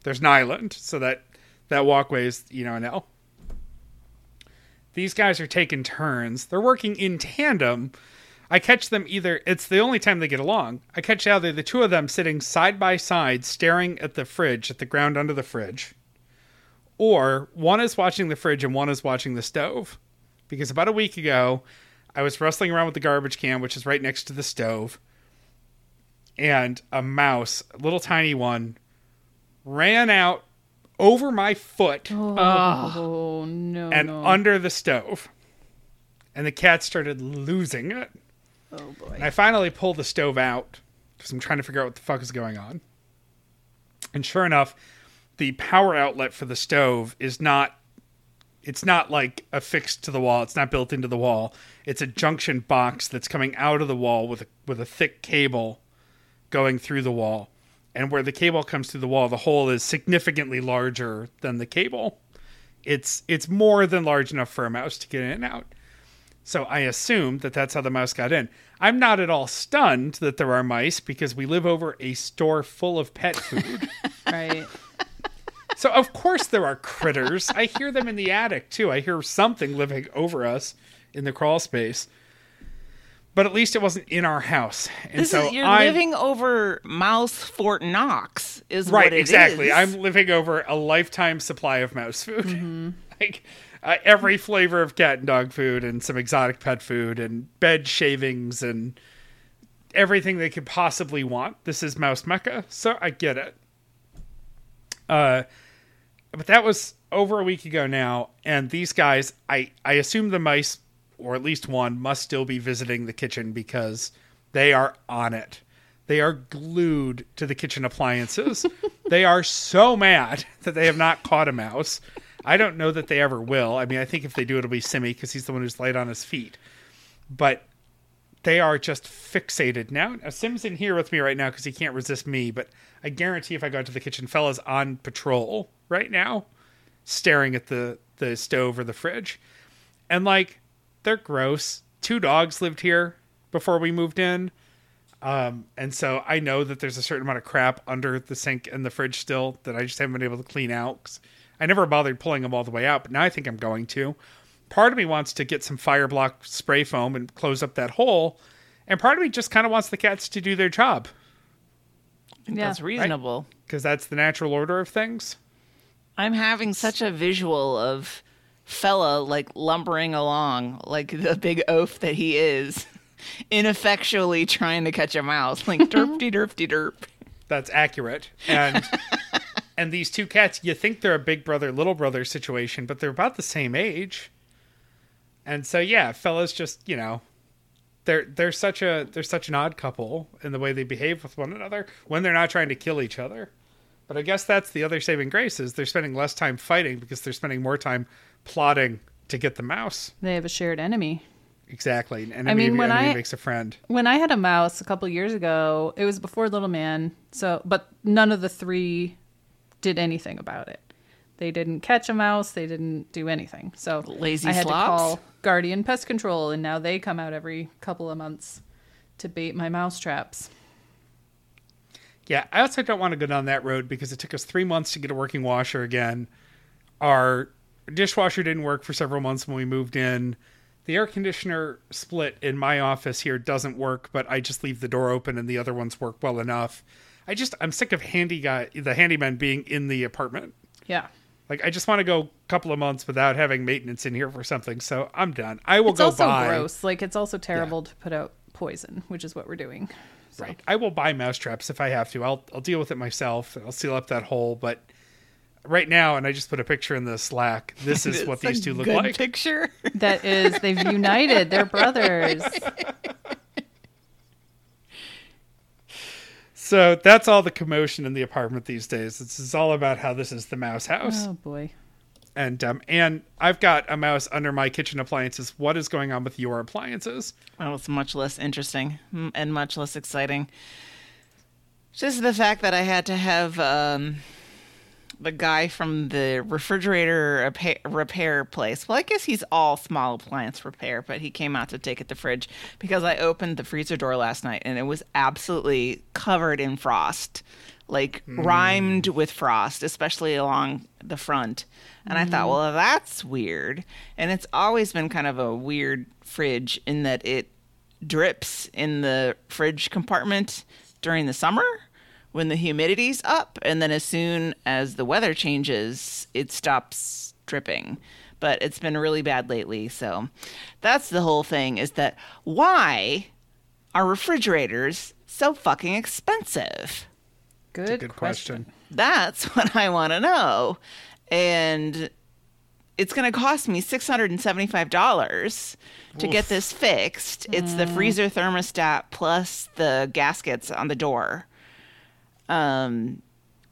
there's an island, so that that walkway is you know an L. These guys are taking turns. They're working in tandem. I catch them either. It's the only time they get along. I catch either the two of them sitting side by side, staring at the fridge, at the ground under the fridge, or one is watching the fridge and one is watching the stove. Because about a week ago, I was wrestling around with the garbage can, which is right next to the stove, and a mouse, a little tiny one, ran out over my foot Oh no! and no. under the stove. And the cat started losing it. Oh boy! And I finally pulled the stove out because I'm trying to figure out what the fuck is going on. And sure enough, the power outlet for the stove is not it's not like affixed to the wall. It's not built into the wall. It's a junction box that's coming out of the wall with a with a thick cable going through the wall. And where the cable comes through the wall, the hole is significantly larger than the cable. It's it's more than large enough for a mouse to get in and out. So I assume that that's how the mouse got in. I'm not at all stunned that there are mice because we live over a store full of pet food. right. so of course there are critters. I hear them in the attic too. I hear something living over us in the crawl space. But at least it wasn't in our house. And This so is, you're I'm, living over Mouse Fort Knox, is right what it exactly is. i'm living over a lifetime supply of mouse food Mm-hmm. like uh, every flavor of cat and dog food and some exotic pet food and bed shavings and everything they could possibly want. This is mouse mecca so i get it. Uh but that was over a week ago now and these guys i i assume the mice or at least one must still be visiting the kitchen because they are on it. They are glued to the kitchen appliances. They are so mad that they have not caught a mouse i don't know that they ever will i mean i think if they do it'll be simi because he's the one who's light on his feet but they are just fixated now. now Sim's in here with me right now because he can't resist me, but I guarantee if I go to the kitchen, fella's on patrol right now, staring at the the stove or the fridge, and like they're gross. Two dogs lived here before we moved in, um, and so I know that there's a certain amount of crap under the sink and the fridge still that I just haven't been able to clean out. 'Cause I never bothered pulling them all the way out, but now I think I'm going to part of me wants to get some fire block spray foam and close up that hole and part of me just kind of wants the cats to do their job Yeah. That's reasonable. because that's the natural order of things I'm having such a visual of fella like lumbering along like the big oaf that he is, ineffectually trying to catch a mouse, like derpty derpty derp. that's accurate and and these two cats you think they're a big brother little brother situation but they're about the same age and so yeah fellas just you know they're they're such a they're such an odd couple in the way they behave with one another when they're not trying to kill each other but i guess that's the other saving grace is they're spending less time fighting because they're spending more time plotting to get the mouse They have a shared enemy. exactly an enemy, I mean, when enemy I- makes a friend When I had a mouse a couple years ago, it was before Little Man. So, but none of the three did anything about it. They didn't catch a mouse. They didn't do anything. So Lazy I had slops? to call Guardian Pest Control, and now they come out every couple of months to bait my mouse traps. Yeah, I also don't want to go down that road because it took us three months to get a working washer again. Our dishwasher didn't work for several months when we moved in. The air conditioner split in my office here doesn't work, but I just leave the door open and the other ones work well enough. I just I'm sick of handy guy the handyman being in the apartment. Yeah. Like I just want to go a couple of months without having maintenance in here for something. So I'm done. I will go. It's go also buy gross. Like it's also terrible to put out poison, which is what we're doing. Right. I will buy mousetraps if I have to. I'll I'll deal with it myself. I'll seal up that hole. But right now, and I just put a picture in the Slack. This is what these two look good like. Picture. That is, they've united. They're brothers. So that's all the commotion in the apartment these days. This is all about how this is the mouse house. Oh boy. And um, and I've got a mouse under my kitchen appliances. What is going on with your appliances? Well, it's much less interesting mm, and much less exciting. Just the fact that I had to have um, the guy from the refrigerator repair, repair place. Well, I guess he's all small appliance repair, but he came out to take it to the fridge because I opened the freezer door last night and it was absolutely covered in frost, like hmm. rhymed with frost, especially along the front. And I thought, hmm. well, that's weird. And it's always been kind of a weird fridge in that it drips in the fridge compartment during the summer when the humidity's up. And then as soon as the weather changes it stops dripping. But it's been really bad lately. So that's the whole thing is that why are refrigerators so fucking expensive Good, Good question. that's what I want to know. And it's going to cost me $675 to get this fixed. It's the freezer thermostat plus the gaskets on the door. Um,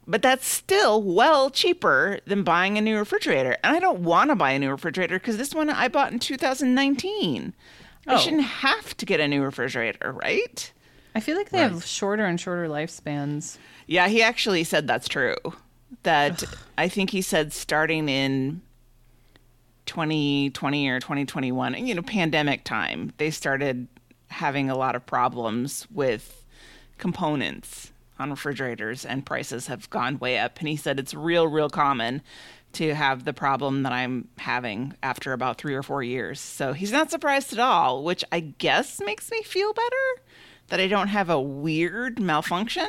but that's still well cheaper than buying a new refrigerator. And I don't want to buy a new refrigerator because this one I bought in 2019. I Oh. shouldn't have to get a new refrigerator, right? I feel like they have shorter and shorter lifespans. Yeah, he actually said that's true. That I think he said starting in 2020 or 2021, you know, pandemic time, they started having a lot of problems with components on refrigerators and prices have gone way up. And he said it's real, real common to have the problem that I'm having after about three or four years. So he's not surprised at all, which I guess makes me feel better that I don't have a weird malfunction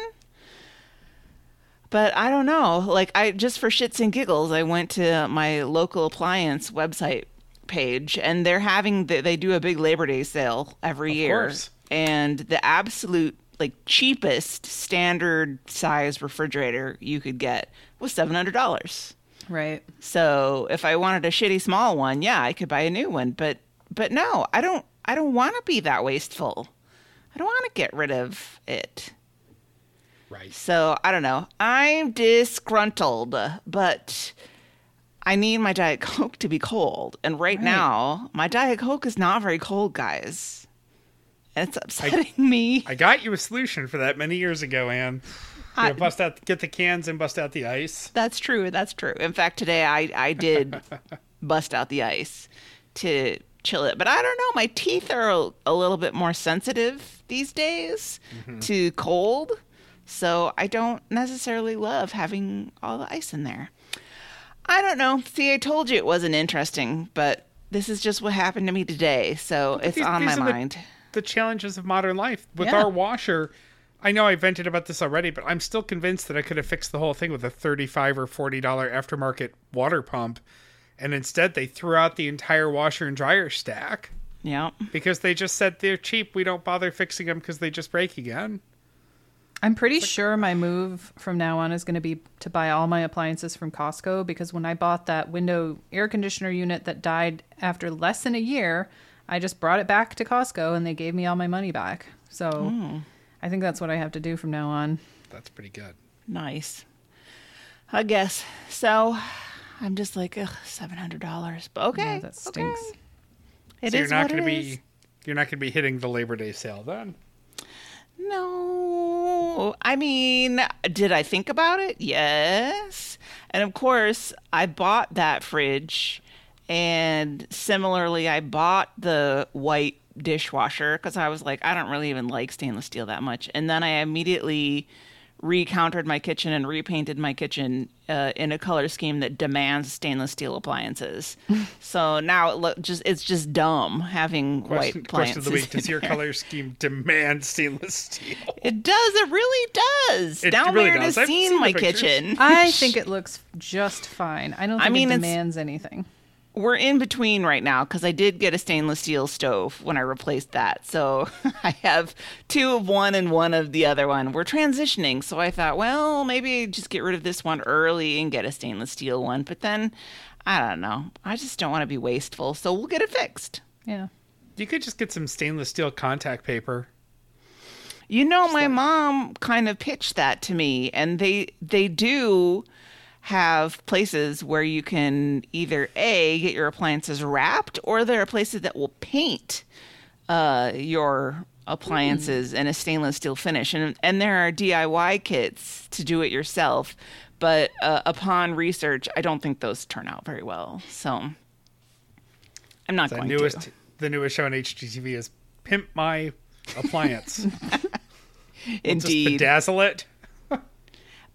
but I don't know. Like I just for shits and giggles, I went to my local appliance website page, and they're having the, they do a big Labor Day sale every Of year, course. and the absolute like cheapest standard size refrigerator you could get was seven hundred dollars. Right. So if I wanted a shitty small one, yeah, I could buy a new one. But but no, I don't. I don't want to be that wasteful. I don't want to get rid of it. Right. So I don't know. I'm disgruntled, but I need my Diet Coke to be cold. And right, Right. now, my Diet Coke is not very cold, guys. It's upsetting me. I got you a solution for that many years ago, Ann. You know, bust out, get the cans and bust out the ice. That's true. That's true. In fact, today I, I did bust out the ice to chill it. But I don't know. My teeth are a, a little bit more sensitive these days mm-hmm. to cold. So I don't necessarily love having all the ice in there. I don't know. See, I told you it wasn't interesting, but this is just what happened to me today. So it's these- on these my are the- mind. The challenges of modern life with Yeah. our washer. I know I vented about this already, but I'm still convinced that I could have fixed the whole thing with a thirty-five or forty dollar aftermarket water pump, and instead they threw out the entire washer and dryer stack Yeah. because they just said they're cheap. We don't bother fixing them because they just break again. I'm pretty sure my move from now on is going to be to buy all my appliances from Costco because when I bought that window air conditioner unit that died after less than a year, I just brought it back to Costco and they gave me all my money back. So hmm. I think that's what I have to do from now on. That's pretty good. Nice. I guess. So I'm just like, ugh, seven hundred dollars. But okay. Yeah, that stinks. okay. It so you're not what going it to is. be you're not going to be hitting the Labor Day sale then. No. I mean, did I think about it? Yes. And of course, I bought that fridge. And similarly, I bought the white dishwasher because I was like, I don't really even like stainless steel that much. And then I immediately recountered my kitchen and repainted my kitchen uh, in a color scheme that demands stainless steel appliances. so now it look just it's just dumb having Question, white question of the week: Does your there. color scheme demand stainless steel? It does. It really does. It Down really there does. to I've seen seen my pictures. kitchen. I think it looks just fine. I don't I think mean, it demands anything. We're in between right now because I did get a stainless steel stove when I replaced that. So I have two of one and one of the other one. We're transitioning. So I thought, well, maybe just get rid of this one early and get a stainless steel one. But then I don't know. I just don't want to be wasteful. So we'll get it fixed. Yeah. You could just get some stainless steel contact paper. You know, my mom kind of pitched that to me, and they they do have places where you can either a get your appliances wrapped or there are places that will paint uh, your appliances in a stainless steel finish. And and there are DIY kits to do it yourself but uh, upon research I don't think those turn out very well. So I'm not The going newest to the newest show on HGTV is Pimp My Appliance. Just indeed. bedazzle it.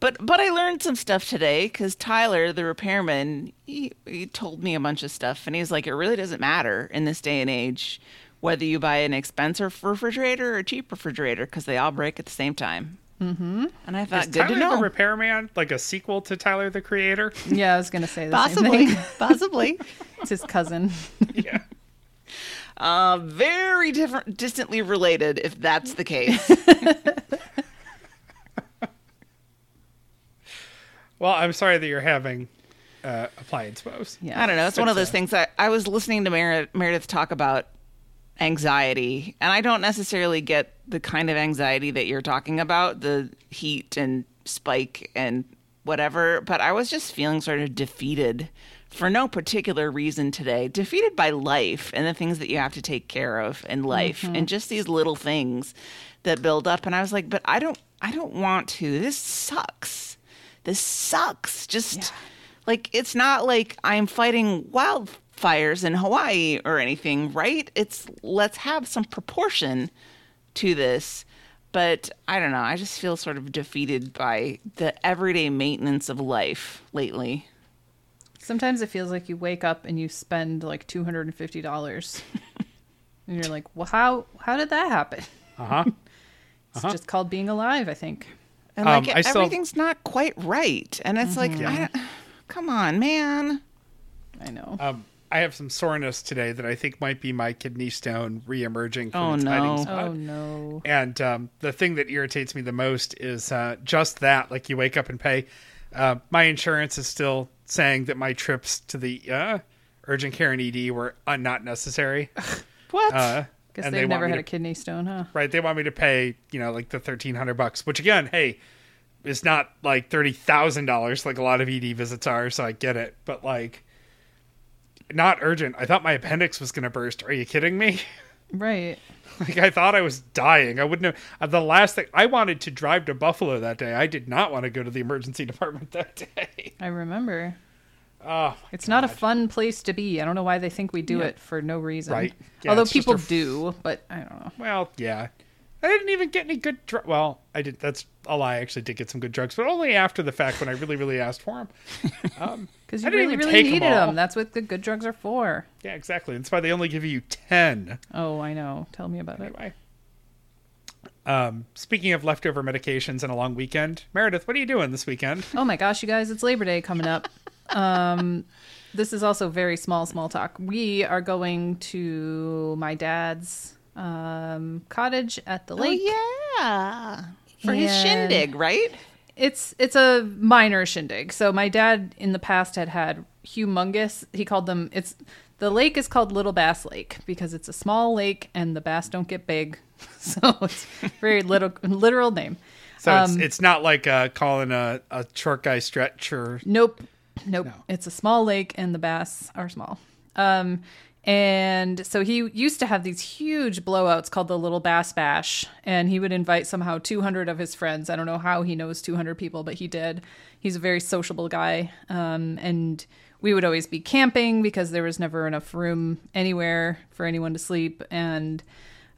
But but I learned some stuff today because Tyler, the repairman, he, he told me a bunch of stuff, and he's like, it really doesn't matter in this day and age whether you buy an expensive refrigerator or a cheap refrigerator because they all break at the same time. Mm-hmm. And I thought, Is good Tyler to know. the Repairman like a sequel to Tyler the Creator? Yeah, I was gonna say the Possibly. same thing. Possibly. It's his cousin. yeah. uh, very different, distantly related, if that's the case. Well, I'm sorry that you're having uh, appliance woes. Yeah. I don't know. It's But, one of those things. that I was listening to Mer- Meredith talk about anxiety, and I don't necessarily get the kind of anxiety that you're talking about the heat and spike and whatever, but I was just feeling sort of defeated for no particular reason today. Defeated by life and the things that you have to take care of in life and just these little things that build up. And I was like, but I don't. I don't want to. This sucks. This sucks. Just like it's not like I'm fighting wildfires in Hawaii or anything, right? It's let's have some proportion to this. But I don't know. I just feel sort of defeated by the everyday maintenance of life lately. Sometimes it feels like you wake up and you spend like two hundred and fifty dollars, and you're like, "Well, how how did that happen?" Uh huh. It's just called being alive, I think. And Um, like still- everything's not quite right. And it's like, I, come on, man. I know. Um, I have some soreness today that I think might be my kidney stone reemerging from Oh, its no. hiding spot. oh no. And um, the thing that irritates me the most is uh, just that. Like you wake up and pay. Uh, my insurance is still saying that my trips to the uh, urgent care and ED were uh, not necessary. What? Guess and they've they never had to- a kidney stone, huh? right. They want me to pay, you know, like the thirteen hundred bucks, which again, hey, is not like thirty thousand dollars like a lot of ED visits are. So I get it, but like, not urgent. I thought my appendix was going to burst. Are you kidding me? Right. Like I thought I was dying. I wouldn't have. The last thing I wanted to drive to Buffalo that day. I did not want to go to the emergency department that day. I remember. Oh, It's not a fun place to be. I don't know why they think we do Yeah. it for no reason. Right. Yeah, Although people f- do, but I don't know. Well, yeah. I didn't even get any good. Dr- well, I did. That's a lie. I actually did get some good drugs, but only after the fact when I really, really asked for them. Um, Because I you didn't really, really needed all. them. That's what the good drugs are for. yeah, exactly. That's why they only give you ten. Oh, I know. Tell me about it. Um, speaking of leftover medications and a long weekend, Meredith, what are you doing this weekend? Oh my gosh, you guys, it's Labor Day coming up. Um, this is also very small, small talk. We are going to my dad's um, cottage at the lake. Oh, yeah. For his shindig, right? It's it's a minor shindig. So my dad in the past had had humongous. He called them. It's the lake is called Little Bass Lake because it's a small lake and the bass don't get big. So it's very little literal name. So Um, it's it's not like uh, calling a, a short guy stretch or Nope. Nope. No. It's a small lake and the bass are small. Um and so he used to have these huge blowouts called the Little Bass Bash and he would invite somehow 200 of his friends. I don't know how he knows 200 people, but he did. He's a very sociable guy. Um and we would always be camping because there was never enough room anywhere for anyone to sleep and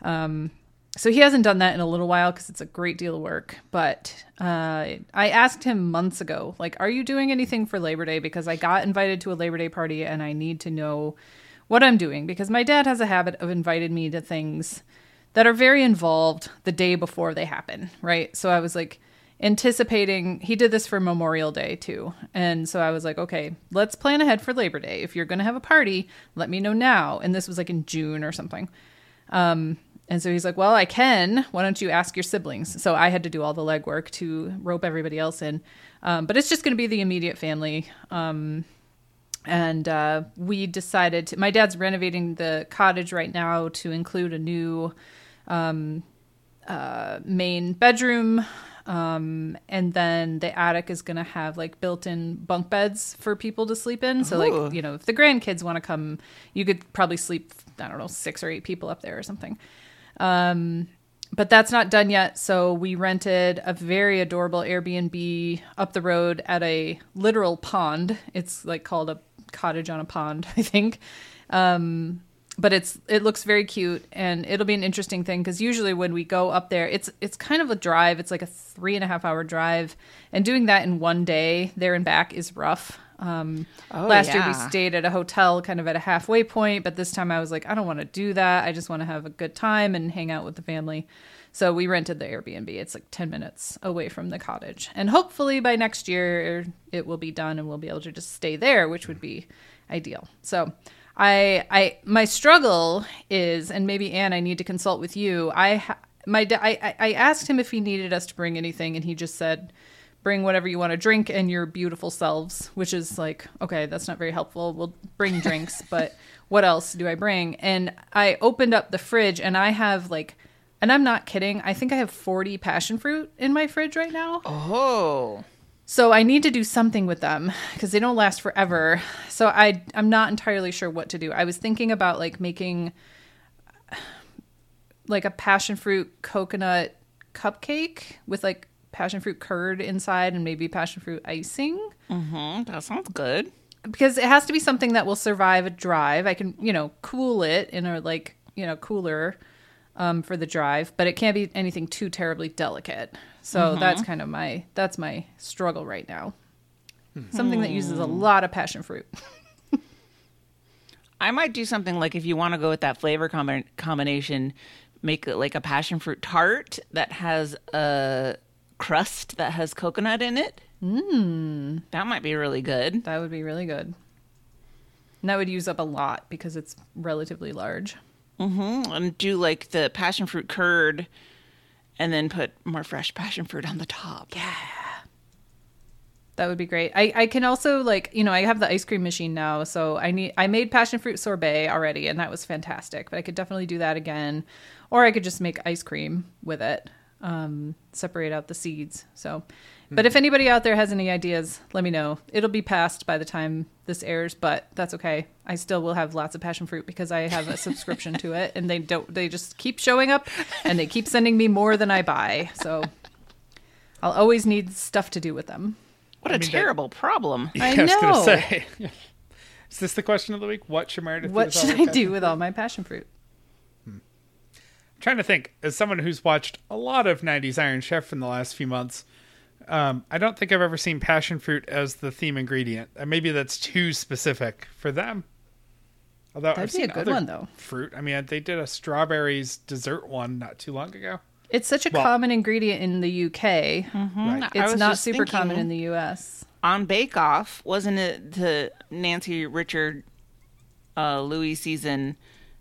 um so he hasn't done that in a little while because it's a great deal of work. But uh, I asked him months ago, like, "Are you doing anything for Labor Day?" Because I got invited to a Labor Day party, and I need to know what I'm doing because my dad has a habit of inviting me to things that are very involved the day before they happen, right? So I was like anticipating. He did this for Memorial Day too, and so I was like, "Okay, let's plan ahead for Labor Day. If you're going to have a party, let me know now." And this was like in June or something. Um, and so he's like, Well, I can. Why don't you ask your siblings? So I had to do all the legwork to rope everybody else in. Um, but it's just going to be the immediate family. Um, and uh, we decided to, my dad's renovating the cottage right now to include a new um, uh, main bedroom, Um, and then the attic is going to have like built-in bunk beds for people to sleep in. So like, you know, if the grandkids want to come, you could probably sleep, I don't know, six or eight people up there or something. Um, but that's not done yet. So we rented a very adorable Airbnb up the road at a literal pond. It's like called a cottage on a pond, I think. Um, but it's it looks very cute and it'll be an interesting thing because usually when we go up there it's it's kind of a drive it's like a three and a half hour drive and doing that in one day there and back is rough. Um Oh, last year we stayed at a hotel kind of at a halfway point but this time i was like i don't want to do that i just want to have a good time and hang out with the family. So we rented the airbnb it's like 10 minutes away from the cottage and hopefully by next year it will be done and we'll be able to just stay there which would be ideal. So I, I, my struggle is, and maybe Ann, I need to consult with you. I, my, I, I- asked him if he needed us to bring anything, and he just said, "Bring whatever you want to drink and your beautiful selves," which is like, okay, that's not very helpful. We'll bring drinks, but what else do I bring? And I opened up the fridge, and I have like, and I'm not kidding. I think I have 40 passion fruit in my fridge right now. Oh. So I need to do something with them because they don't last forever. So I I'm not entirely sure what to do. I was thinking about like making like a passion fruit coconut cupcake with like passion fruit curd inside and maybe passion fruit icing Mm, that sounds good. because it has to be something that will survive a drive. I can, you know, cool it in a like, you know, cooler um, for the drive, but it can't be anything too terribly delicate. So that's kind of my that's my struggle right now. Something that uses a lot of passion fruit. I might do something like if you want to go with that flavor combi- combination, make it like a passion fruit tart that has a crust that has coconut in it. Mm. That might be really good. That would be really good. And that would use up a lot because it's relatively large. Mm, And do like the passion fruit curd and then put more fresh passion fruit on the top. Yeah. That would be great. I, I can also like you know I have the ice cream machine now, so I need I made passion fruit sorbet already, and that was fantastic. But I could definitely do that again, or I could just make ice cream with it, um, separate out the seeds. So, but if anybody out there has any ideas, let me know. It'll be past by the time this airs, but that's okay. I still will have lots of passion fruit because I have a subscription to it, and they don't they just keep showing up, and they keep sending me more than I buy. So. I'll always need stuff to do with them. What a mean, that- terrible problem. I was know. gonna say. Is this the question of the week? What should Meredith do What with all should her I passion do with all my passion fruit? Hmm. I'm trying to think as someone who's watched a lot of 90s iron chef in the last few months um, i don't think i've ever seen passion fruit as the theme ingredient and maybe that's too specific for them although That'd i've be a good other one, though. fruit i mean they did a strawberries dessert one not too long ago It's such a Well- common ingredient in the UK. right It's not just super common in the US. on Bake Off, wasn't it the Nancy Richard uh, Luis season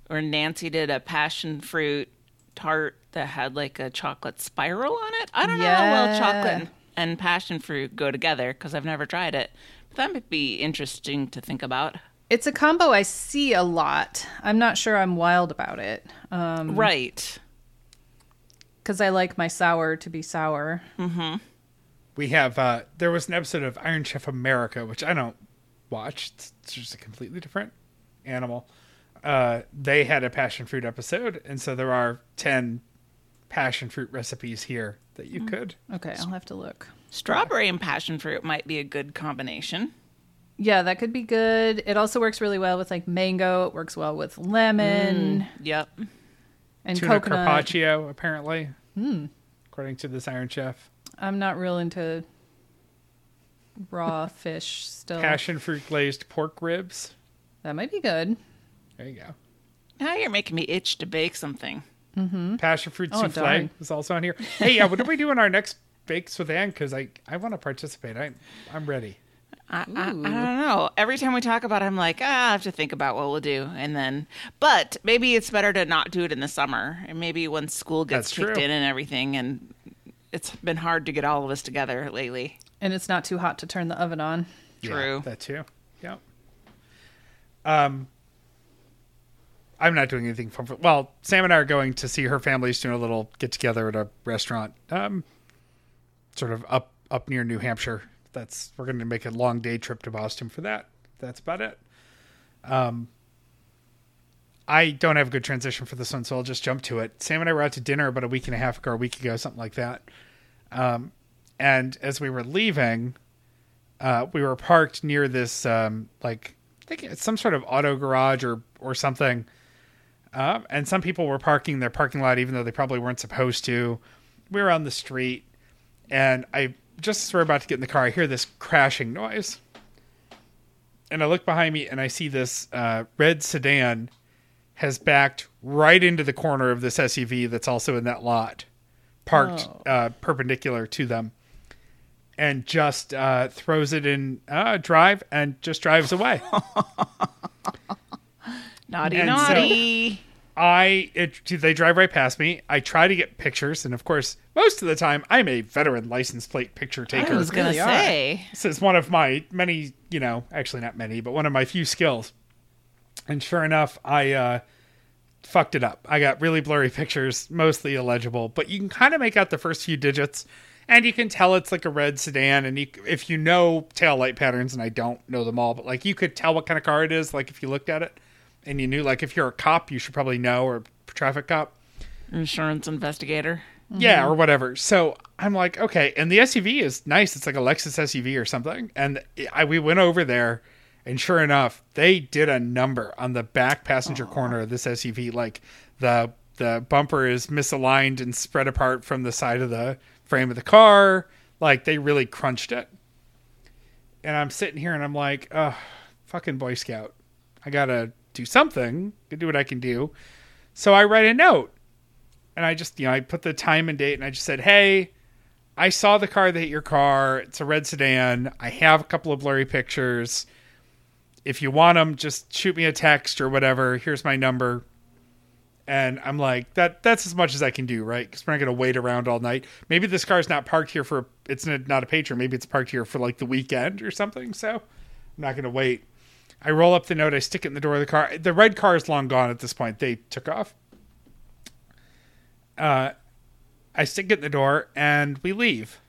where Nancy did a passion fruit tart that had like a chocolate spiral on it? I don't know how well Yeah. chocolate and, and passion fruit go together because I've never tried it. But that might be interesting to think about. It's a combo I see a lot. I'm not sure I'm wild about it um, right. because I like my sour to be sour. we have uh there was an episode of iron chef america which i don't watch it's, it's just a completely different animal uh they had a passion fruit episode and so there are 10 passion fruit recipes here that you could Okay, I'll have to look. Strawberry and passion fruit might be a good combination. Yeah, that could be good. It also works really well with like mango. It works well with lemon Yep. and tuna coconut. carpaccio apparently Hmm. according to this iron chef I'm not real into raw fish still. passion fruit glazed pork ribs That might be good. there you go Now you're making me itch to bake something. Passion fruit Oh, souffle darn. is also on here hey yeah what are we doing our next bakes with Ann because i i want to participate i i'm ready I, I, I don't know. Every time we talk about it, I'm like, ah, I have to think about what we'll do. And then, but maybe it's better to not do it in the summer. And maybe when school gets That's kicked true. in and everything. And it's been hard to get all of us together lately. And it's not too hot to turn the oven on. True. Yeah, that too. Yep. Um, I'm not doing anything fun. For, well, Sam and I are going to see her family's doing a little get together at a restaurant. Um, sort of up up near New Hampshire. That's we're going to make a long day trip to Boston for that. That's about it. Um, I don't have a good transition for this one, so I'll just jump to it. Sam and I were out to dinner about a week and a half ago, a week ago, something like that. Um, and as we were leaving, uh, we were parked near this, um, like, I think it's some sort of auto garage or or something. Um, and some people were parking their parking lot even though they probably weren't supposed to. We were on the street, and I just as we're about to get in the car, I hear this crashing noise. And I look behind me and I see this uh, red sedan has backed right into the corner of this SUV that's also in that lot, parked uh, perpendicular to them, and just uh, throws it in uh, drive and just drives away. Naughty, And so- naughty. I it, they drive right past me. I try to get pictures, and of course, most of the time, I'm a veteran license plate picture taker. I was gonna really are. say. This is one of my many, you know, actually not many, but one of my few skills. And sure enough, I uh, fucked it up. I got really blurry pictures, mostly illegible, but you can kind of make out the first few digits, and you can tell it's like a red sedan. And you, if you know tail light patterns, and I don't know them all, but like you could tell what kind of car it is, like if you looked at it, and you knew, like if you're a cop, you should probably know, or a traffic cop. Insurance investigator. Yeah, mm-hmm. or whatever. So I'm like, okay, and the SUV is nice. It's like a Lexus SUV or something. And I we went over there, and sure enough, they did a number on the back passenger corner of this SUV. Like the the bumper is misaligned and spread apart from the side of the frame of the car. Like they really crunched it. And I'm sitting here and I'm like, oh, fucking Boy Scout. I gotta do something. Do what I can do. So I write a note and I just, you know, I put the time and date and I just said, hey, I saw the car that hit your car. It's a red sedan. I have a couple of blurry pictures. If you want them, just shoot me a text or whatever. Here's my number. And I'm like, that that's as much as I can do, right? Because we're not going to wait around all night. Maybe this car's not parked here for, it's not a patron. Maybe it's parked here for like the weekend or something. So I'm not going to wait. I roll up the note. I stick it in the door of the car. The red car is long gone at this point. They took off. Uh, I stick it in the door and we leave.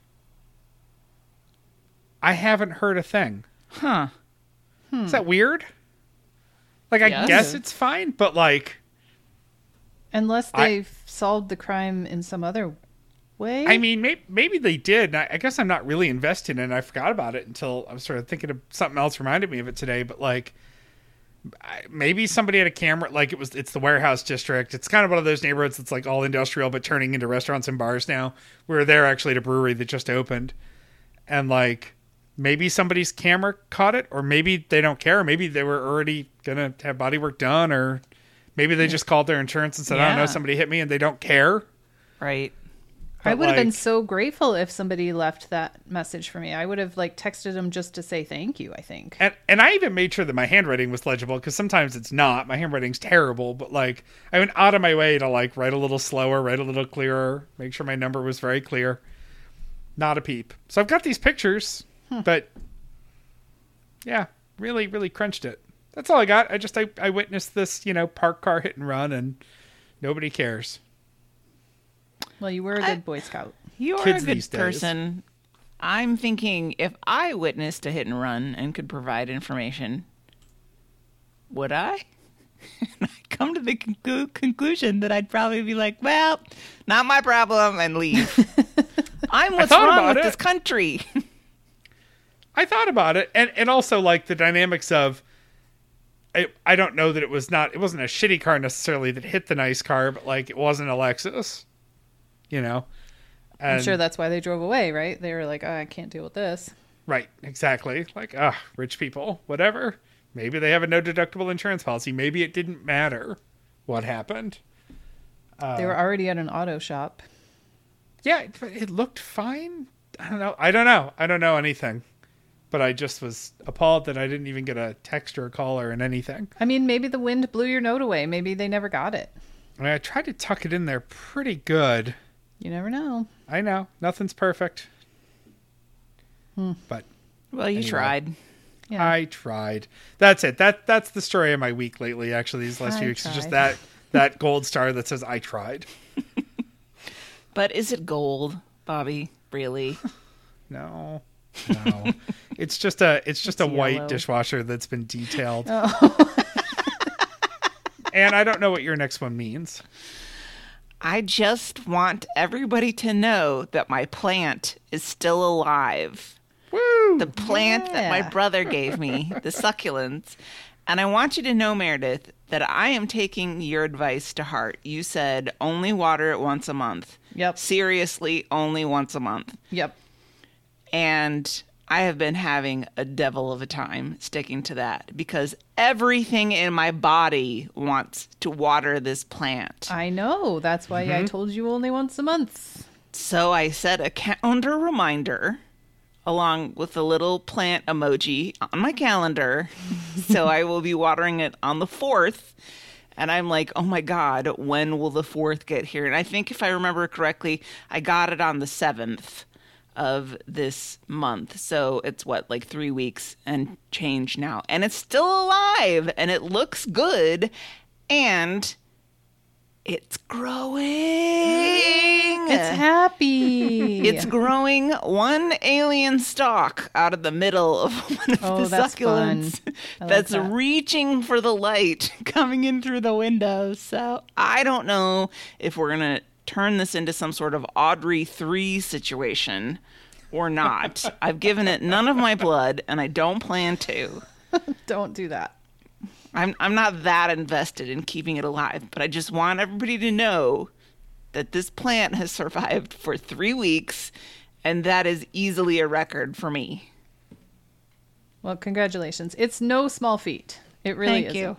I haven't heard a thing. Huh. Is that weird? Like, I Yes. guess it's fine, but like, Unless they've solved the crime in some other way. I mean, maybe, maybe they did. and I, I guess I'm not really invested in it. I forgot about it until I was sort of thinking of something else reminded me of it today. But like, I, maybe somebody had a camera. Like it was, it's the warehouse district. It's kind of one of those neighborhoods that's like all industrial, but turning into restaurants and bars now. We were there actually at a brewery that just opened, and like maybe somebody's camera caught it, or maybe they don't care. Maybe they were already gonna have body work done, or maybe they just called their insurance and said, "I don't know, somebody hit me," and they don't care. Right. I but, would have been so grateful if somebody left that message for me. I would have like texted them just to say thank you. I think. And and I even made sure that my handwriting was legible because sometimes it's not. My handwriting's terrible, but like I went out of my way to like write a little slower, write a little clearer, make sure my number was very clear. Not a peep. So I've got these pictures, hmm. but yeah, really, really crunched it. That's all I got. I just I, I witnessed this, you know, park car hit and run, and nobody cares. Well, you were a good Boy Scout. You're Kids a good person. I'm thinking if I witnessed a hit and run and could provide information, would I? And I come to the conclu- conclusion that I'd probably be like, well, not my problem, and leave. I'm what's wrong about with it. this country. I thought about it, and and also like the dynamics of. I, I don't know that it was not it wasn't a shitty car necessarily that hit the nice car, but like it wasn't a Lexus, you know. I'm sure that's why they drove away, right? They were like, oh, I can't deal with this. right, exactly. Like ah, rich people, whatever. Maybe they have a no deductible insurance policy. Maybe it didn't matter what happened. they were already at an auto shop. Yeah, it, it looked fine. I don't know. I don't know. I don't know anything. But I just was appalled that I didn't even get a text or a call or an anything. I mean, maybe the wind blew your note away. Maybe they never got it. I, mean, I tried to tuck it in there pretty good. You never know. I know nothing's perfect, hmm. but well, you Anyway. tried. Yeah. I tried. That's it. That that's the story of my week lately. Actually, these last I few weeks is just that that gold star that says I tried. But is it gold, Bobby? Really? No. No. it's just a it's just a It's white dishwasher that's been detailed. Oh. and I don't know what your next one means. I just want everybody to know that my plant is still alive. Woo! The plant that my brother gave me, the succulents. And I want you to know, Meredith, that I am taking your advice to heart. You said only water it once a month. Yep. Seriously, only once a month. Yep. And I have been having a devil of a time sticking to that because everything in my body wants to water this plant. I know. That's why Mm-hmm. I told you only once a month. So I set a calendar reminder along with a little plant emoji on my calendar. so I will be watering it on the 4th. And I'm like, oh my God, when will the 4th get here? And I think if I remember correctly, I got it on the 7th of this month. So it's what, like three weeks and change now. And it's still alive and it looks good. And it's growing. Mm, it's happy. It's growing one alien stalk out of the middle of one of Oh, the that's succulents fun. I like that's that. reaching for the light coming in through the window. So I don't know if we're going to turn this into some sort of Audrey 3 situation or not. I've given it none of my blood and I don't plan to. Don't do that. I'm I'm not that invested in keeping it alive, but I just want everybody to know that this plant has survived for 3 weeks and that is easily a record for me. Well, congratulations. It's no small feat. It really Thank you.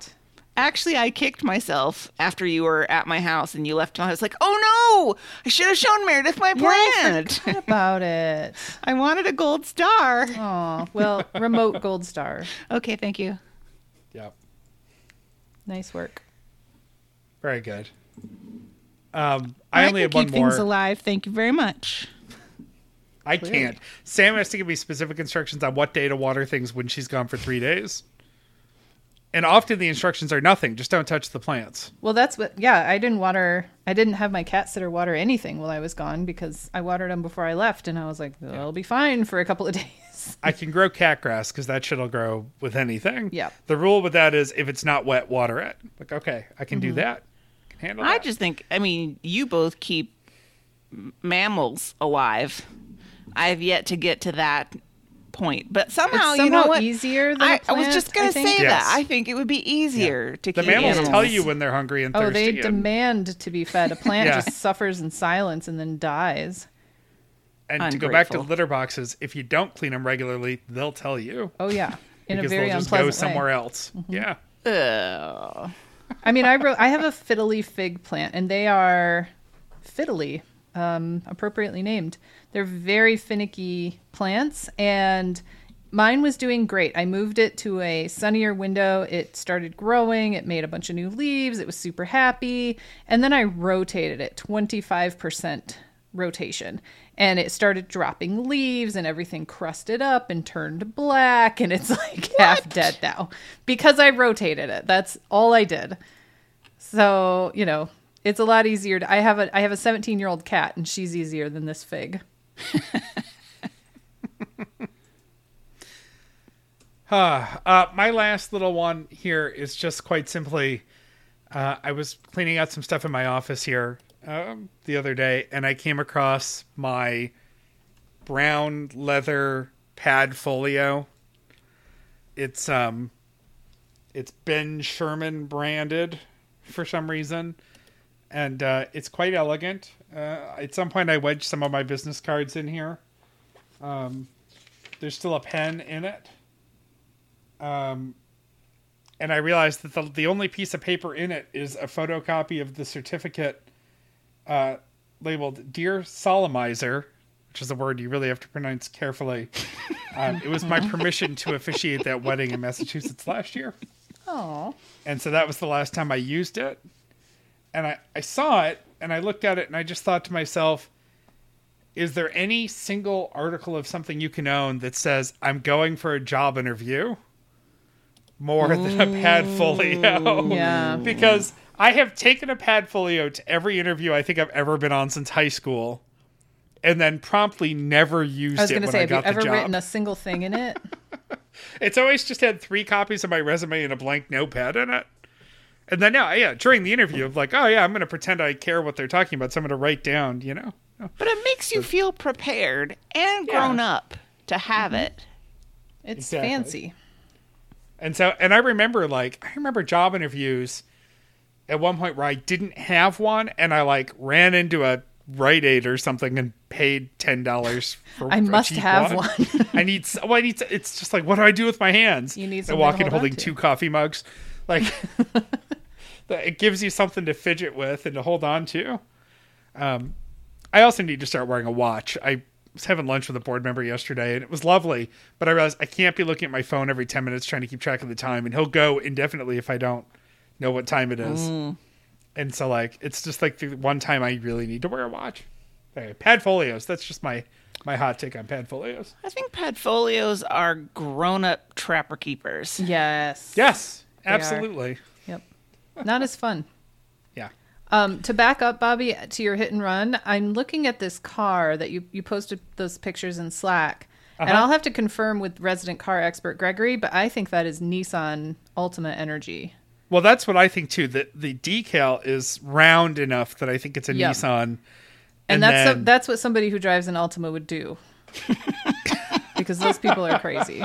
Isn't. Actually, I kicked myself after you were at my house and you left. And I was like, "Oh no! I should have shown Meredith my Yeah, I plant. forgot about it. I wanted a gold star." Oh, well, remote gold star. Okay, thank you. Yep. Nice work. Very good. Um, I only have can one keep more. things alive. Thank you very much. I can't. Sam has to give me specific instructions on what day to water things when she's gone for three days. And often the instructions are nothing. Just don't touch the plants. Well, that's what. Yeah, I didn't water. I didn't have my cat sitter water anything while I was gone because I watered them before I left, and I was like, "I'll be fine for a couple of days." I can grow cat grass because that shit'll grow with anything. Yeah. The rule with that is if it's not wet, water it. Like, okay, I can do mm-hmm. that. I Can handle I that. just think, I mean, you both keep mammals alive. I have yet to get to that point, but somehow, It's you know somehow what? easier than I, a I was just gonna say Yes. that. I think it would be easier to the keep mammals animals. tell you when they're hungry and thirsty. Oh, they and- demand to be fed. A plant Yeah. just suffers in silence and then dies. and to go back to litter boxes, if you don't clean them regularly, they'll tell you. Oh yeah, in a very they'll just go somewhere way. else. Mm-hmm. Yeah. Ugh. I mean, I wrote. I have a fiddly fig plant, and they are fiddly, um, appropriately named. They're very finicky plants, and mine was doing great. I moved it to a sunnier window. It started growing. It made a bunch of new leaves. It was super happy, and then I rotated it twenty five percent rotation and it started dropping leaves and everything crusted up and turned black and it's like half dead now because I rotated it. That's all I did. So, you know, it's a lot easier to I have a I have a 17-year-old cat and she's easier than this fig. Uh, my last little one here is just quite simply uh, I was cleaning out some stuff in my office here um, the other day, and I came across my brown leather pad folio. It's um, it's Ben Sherman branded for some reason, and uh, it's quite elegant. Uh, at some point, I wedged some of my business cards in here. Um, there's still a pen in it um, and I realized that the the only piece of paper in it is a photocopy of the certificate uh, labeled "Dear Solemnizer," which is a word you really have to pronounce carefully. Um, it was my permission to officiate that wedding in Massachusetts last year, Oh. and so that was the last time I used it. And I, I saw it and I looked at it and I just thought to myself, is there any single article of something you can own that says I'm going for a job interview more than a Padfolio? Yeah. because I have taken a Padfolio to every interview I think I've ever been on since high school. and then promptly never used it. I was going to when say, I have you got the ever written a single thing in it? It's always just had three copies of my resume and a blank notepad in it. And then now, yeah, during the interview, of like, oh yeah, I'm going to pretend I care what they're talking about, so I'm going to write down, you know. But it makes you feel prepared and grown up to have mm-hmm. it. It's Exactly. fancy. And so, and I remember like, I remember job interviews at one point where I didn't have one, and I like ran into a Rite Aid or something and paid ten dollars for. I must have one. one. I need. Well, I need. s- It's just like, what do I do with my hands? You need I walk to in holding two coffee mugs, like. that- it gives you something to fidget with and to hold on to. Um, I also need to start wearing a watch. I was having lunch with a board member yesterday, and it was lovely. But I realized I can't be looking at my phone every ten minutes trying to keep track of the time, and he'll go indefinitely if I don't know what time it is. And so, like, it's just like the one time I really need to wear a watch. Anyway, pad folios. That's just my my hot take on pad folios. I think padfolios are grown up trapper keepers. yes. Yes, are. Absolutely. Yep. Not as fun. Yeah. Um, to back up, Bobby, to your hit and run, I'm looking at this car that you, you posted those pictures in Slack. And Uh-huh. I'll have to confirm with resident car expert Gregory, but I think that is Nissan Altima Energy. Well, that's what I think too. That the decal is round enough that I think it's a Yep. Nissan. And, that's then- some, that's what somebody who drives an Altima would do. because those people are crazy.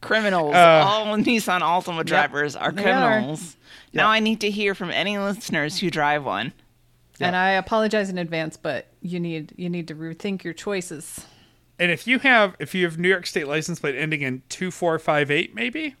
Criminals. Uh, All Nissan Altima drivers are they are. criminals. Now I need to hear from any listeners who drive one. And I apologize in advance, but you need you need to rethink your choices. And if you have if you have New York State license plate ending in two four five eight, maybe.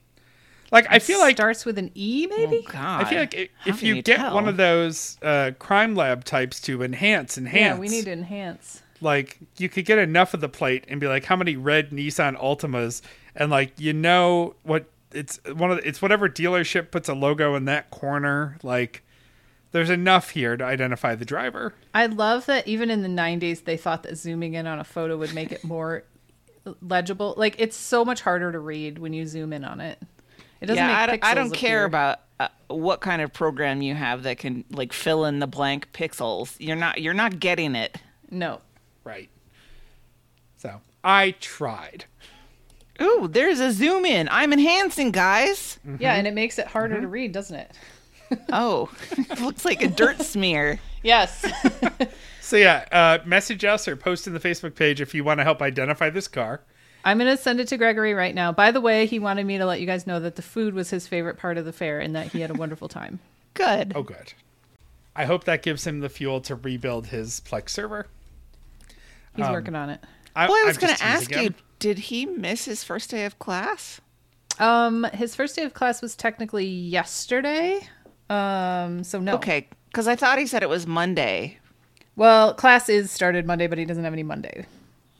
Like I feel like starts with an E, maybe. Oh, God. I feel like i- How if can you, get tell? one of those uh, crime lab types to enhance, enhance, yeah, we need to enhance. like you could get enough of the plate and be like, how many red Nissan Altimas, and like you know what it's one of the, it's whatever dealership puts a logo in that corner. Like there's enough here to identify the driver. I love that even in the 90s they thought that zooming in on a photo would make it more legible. Like it's so much harder to read when you zoom in on it. It doesn't yeah, I, don't- I don't care appear. about uh, what kind of program you have that can like fill in the blank pixels. You're not you're not getting it. No. Right. So I tried. Ooh, there's a zoom in. I'm enhancing, guys. Yeah, and it makes it harder to read, doesn't it? Oh, looks like a dirt smear. Yes. So yeah, uh, message us or post in the Facebook page if you want to help identify this car. I'm going to send it to Gregory right now. By the way, he wanted me to let you guys know that the food was his favorite part of the fair and that he had a wonderful time. Good. Oh, good. I hope that gives him the fuel to rebuild his Plex server. He's Um, working on it. I, Well, I was going to ask you, him. Did he miss his first day of class? Um, his first day of class was technically yesterday. Um, so no. Okay, because I thought he said it was Monday. Well, class is started Monday, but he doesn't have any Monday.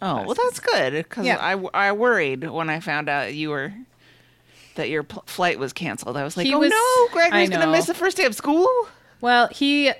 Oh, well, that's good because Yeah. I, I worried when I found out you were that your pl- flight was canceled. I was like, He oh was- no, Gregory's going to miss the first day of school. Well, he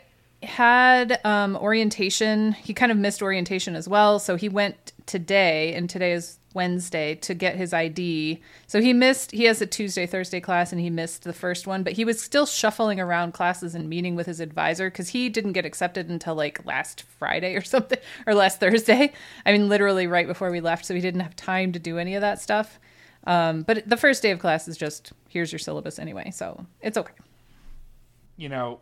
had um, orientation. He kind of missed orientation as well. So he went today, and today is Wednesday, to get his ID. So he missed, he has a Tuesday, Thursday class, and he missed the first one, but he was still shuffling around classes and meeting with his advisor because he didn't get accepted until like last Friday or something, or last Thursday. I mean, literally right before we left. So he didn't have time to do any of that stuff. Um, but the first day of class is just here's your syllabus anyway. So it's okay. you know,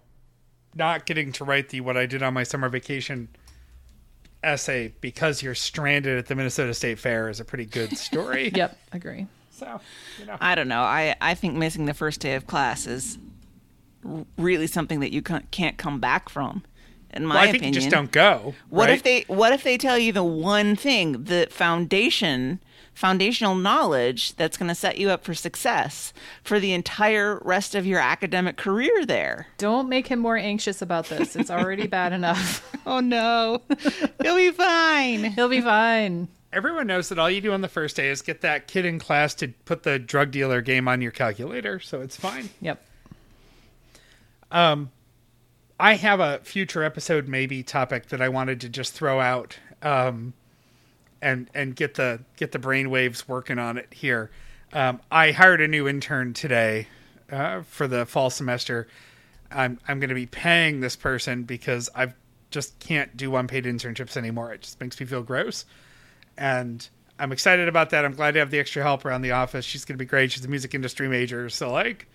not getting to write the what I did on my summer vacation essay because you're stranded at the Minnesota State Fair is a pretty good story. Yep, agree. So, you know, I don't know. I, I think missing the first day of class is really something that you ca- can't come back from. In my well, I think opinion, you just don't go. What right? if they What if they tell you the one thing, the foundation, foundational knowledge that's going to set you up for success for the entire rest of your academic career there? Don't make him more anxious about this. It's already bad enough. Oh no, you'll be fine. He'll be fine. Everyone knows that all you do on the first day is get that kid in class to put the drug dealer game on your calculator, so it's fine. Yep. Um I have a future episode maybe topic that I wanted to just throw out um, and and get the get the brainwaves working on it here. Um, I hired a new intern today uh, for the fall semester. I'm I'm going to be paying this person because I've just can't do unpaid internships anymore. It just makes me feel gross. And I'm excited about that. I'm glad to have the extra help around the office. She's going to be great. She's a music industry major. So, like,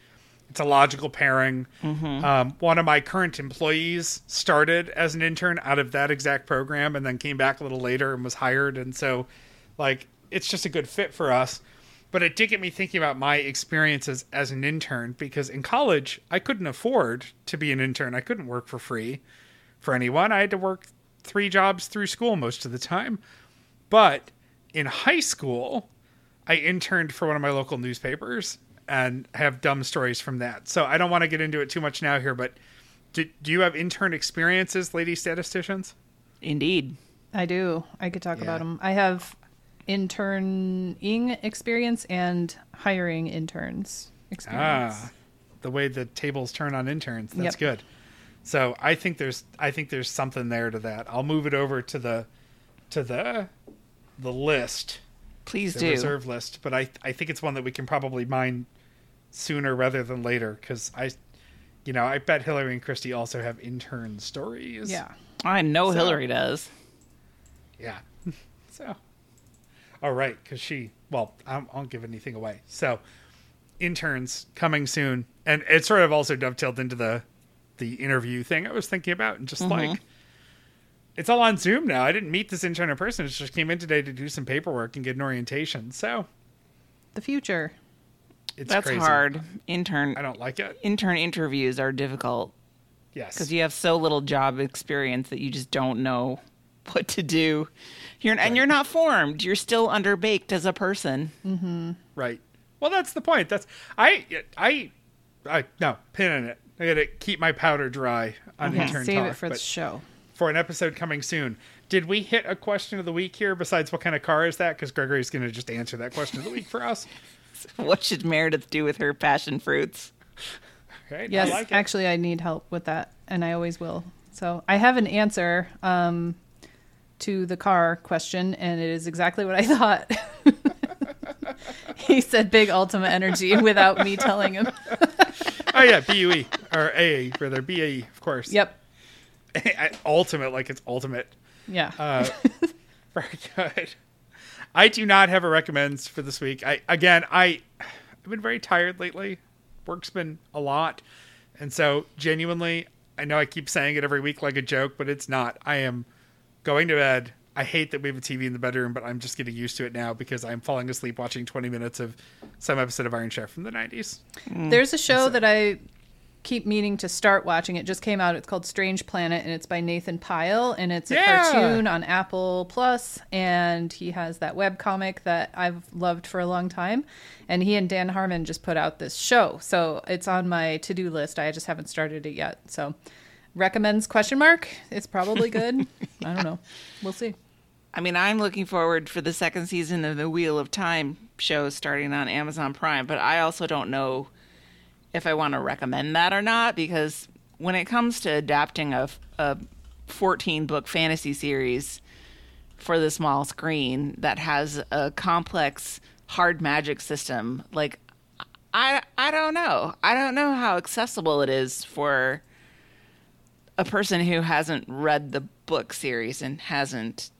it's a logical pairing. Um, one of my current employees started as an intern out of that exact program and then came back a little later and was hired. And so, like, it's just a good fit for us. But it did get me thinking about my experiences as an intern because in college, I couldn't afford to be an intern. I couldn't work for free for anyone. I had to work three jobs through school most of the time. But in high school, I interned for one of my local newspapers and have dumb stories from that. So I don't want to get into it too much now here, but do, do you have intern experiences, lady statisticians? Indeed. I do. I could talk Yeah. about them. I have interning experience and hiring interns experience. Ah, the way the tables turn on interns. That's Yep. good. So I think there's I think there's something there to that. I'll move it over to the to the the list, Please the do. reserve list. But I I think it's one that we can probably mine sooner rather than later because I, you know, I bet Hillary and Christy also have intern stories. Yeah. I know So- Hillary does. Yeah. so, all right, because she, well, I won't- I won't give anything away. So, interns coming soon, and it sort of also dovetailed into the the interview thing I was thinking about, and just mm-hmm. like it's all on Zoom now. I didn't meet this intern in person; it just came in today to do some paperwork and get an orientation. So The future. it's That's crazy. hard. Intern I don't like it. intern interviews are difficult Yes, because you have so little job experience that you just don't know what to do. You're and you're not formed. You're still underbaked as a person. Mm-hmm. right. Well, that's the point. That's I I I no pin in it. I gotta keep my powder dry on intern Save talk. it for the show. For an episode coming soon. Did we hit a question of the week here besides what kind of car is that? Because Gregory's going to just answer that question of the week for us. What should Meredith do with her passion fruits? Right? Yes, I like actually, I need help with that, and I always will. So I have an answer um, to the car question, and it is exactly what I thought. he said big Altima energy without me telling him. oh yeah, BUE or AA rather BAE, of course. Yep. ultimate, like it's ultimate. Yeah. Uh, very good. I do not have a recommends for this week. I again, I I've been very tired lately. Work's been a lot, and so genuinely, I know I keep saying it every week like a joke, but it's not. I am going to bed. I hate that we have a TV in the bedroom, but I'm just getting used to it now because I'm falling asleep watching 20 minutes of some episode of Iron Chef from the 90s. There's a show that I keep meaning to start watching. It just came out. It's called Strange Planet, and it's by Nathan Pyle, and it's a Yeah. cartoon on Apple Plus, and he has that web comic that I've loved for a long time. And he and Dan Harmon just put out this show, so it's on my to-do list. I just haven't started it yet. So recommends question mark. It's probably good. I don't know. We'll see. I mean, I'm looking forward for the second season of the Wheel of Time show starting on Amazon Prime, but I also don't know if I want to recommend that or not because when it comes to adapting a, a 14 book fantasy series for the small screen that has a complex hard magic system, like I I don't know. I don't know how accessible it is for a person who hasn't read the book series and hasn't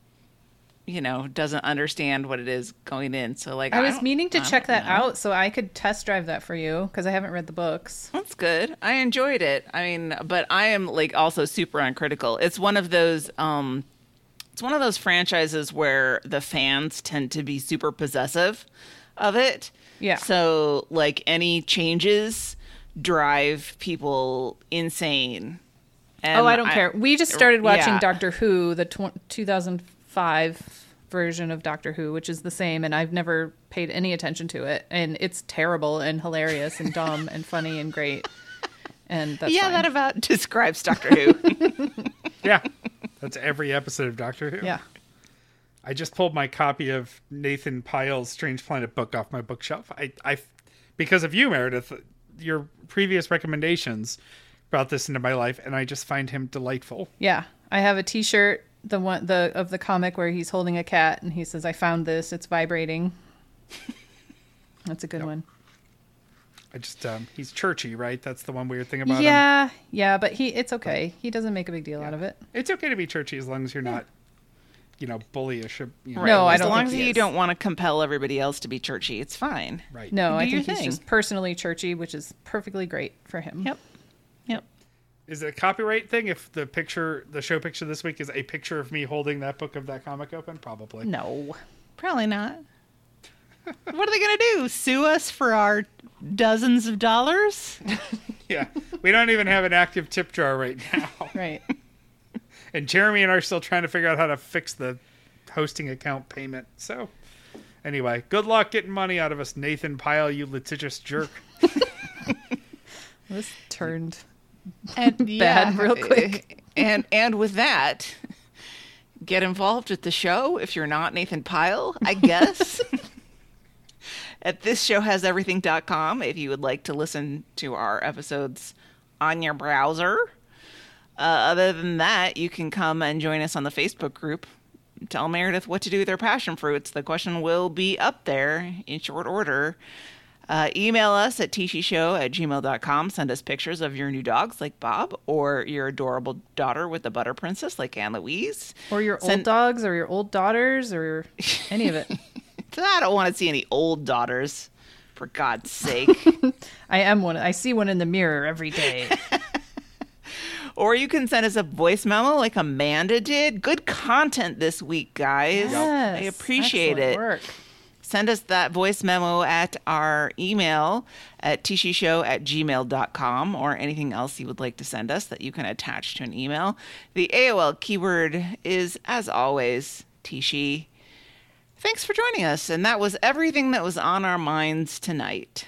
you know doesn't understand what it is going in so like I was meaning to I check that know. out so I could test drive that for you because I haven't read the books. that's good i enjoyed it i mean but i am like also super uncritical it's one of those um it's one of those franchises where the fans tend to be super possessive of it Yeah. so like any changes drive people insane and oh, I don't care. We just started watching yeah. Doctor Who, the tw- 2005 version of Doctor Who, which is the same, and I've never paid any attention to it. And it's terrible and hilarious and dumb and funny and great. And that's yeah fine. that about describes doctor who Yeah. That's every episode of Doctor Who. yeah. I just pulled my copy of Nathan Pyle's Strange Planet book off my bookshelf. I, I, because of you, Meredith, your previous recommendations brought this into my life, and I just find him delightful. Yeah, I have a T-shirt, the one the of the comic where he's holding a cat and he says, "I found this. It's vibrating." That's a good one. I just um, he's churchy, right? That's the one weird thing about him. Yeah, yeah, but he it's okay. He doesn't make a big deal out of it. It's okay to be churchy as long as you're not, you know, bullyish. or, You know, No, I as long as you is. don't want to compel everybody else to be churchy, it's fine. Right. No, I think he's just personally churchy, which is perfectly great for him. Yep. Yep. Is it a copyright thing if the picture, the show picture this week is a picture of me holding that book of that comic open? Probably. No. Probably not. what are they going to do? Sue us for our dozens of dollars? Yeah. we don't even have an active tip jar right now. Right. And Jeremy and I are still trying to figure out how to fix the hosting account payment. So, anyway, good luck getting money out of us, Nathan Pyle, you litigious jerk. This turned And bad real quick. and and with that, get involved with the show if you're not Nathan Pyle, I guess. At thisshowhaseverything.com if you would like to listen to our episodes on your browser. Uh, other than that, you can come and join us on the Facebook group. Tell Meredith what to do with their passion fruits. The question will be up there in short order. Uh, email us at tishishow at gmail.com. Send us pictures of your new dogs like Bob or your adorable daughter with the butter princess like Anne Louise. or your old dogs or your old daughters or any of it. I don't want to see any old daughters, for God's sake. I am one. I see one in the mirror every day. or you can send us a voice memo like Amanda did. Good content this week, guys. I appreciate it. Work. Send us that voice memo at our email at tishishow at gmail.com or anything else you would like to send us that you can attach to an email. The AOL keyword is, as always, Tishi. Thanks for joining us. And that was everything that was on our minds tonight.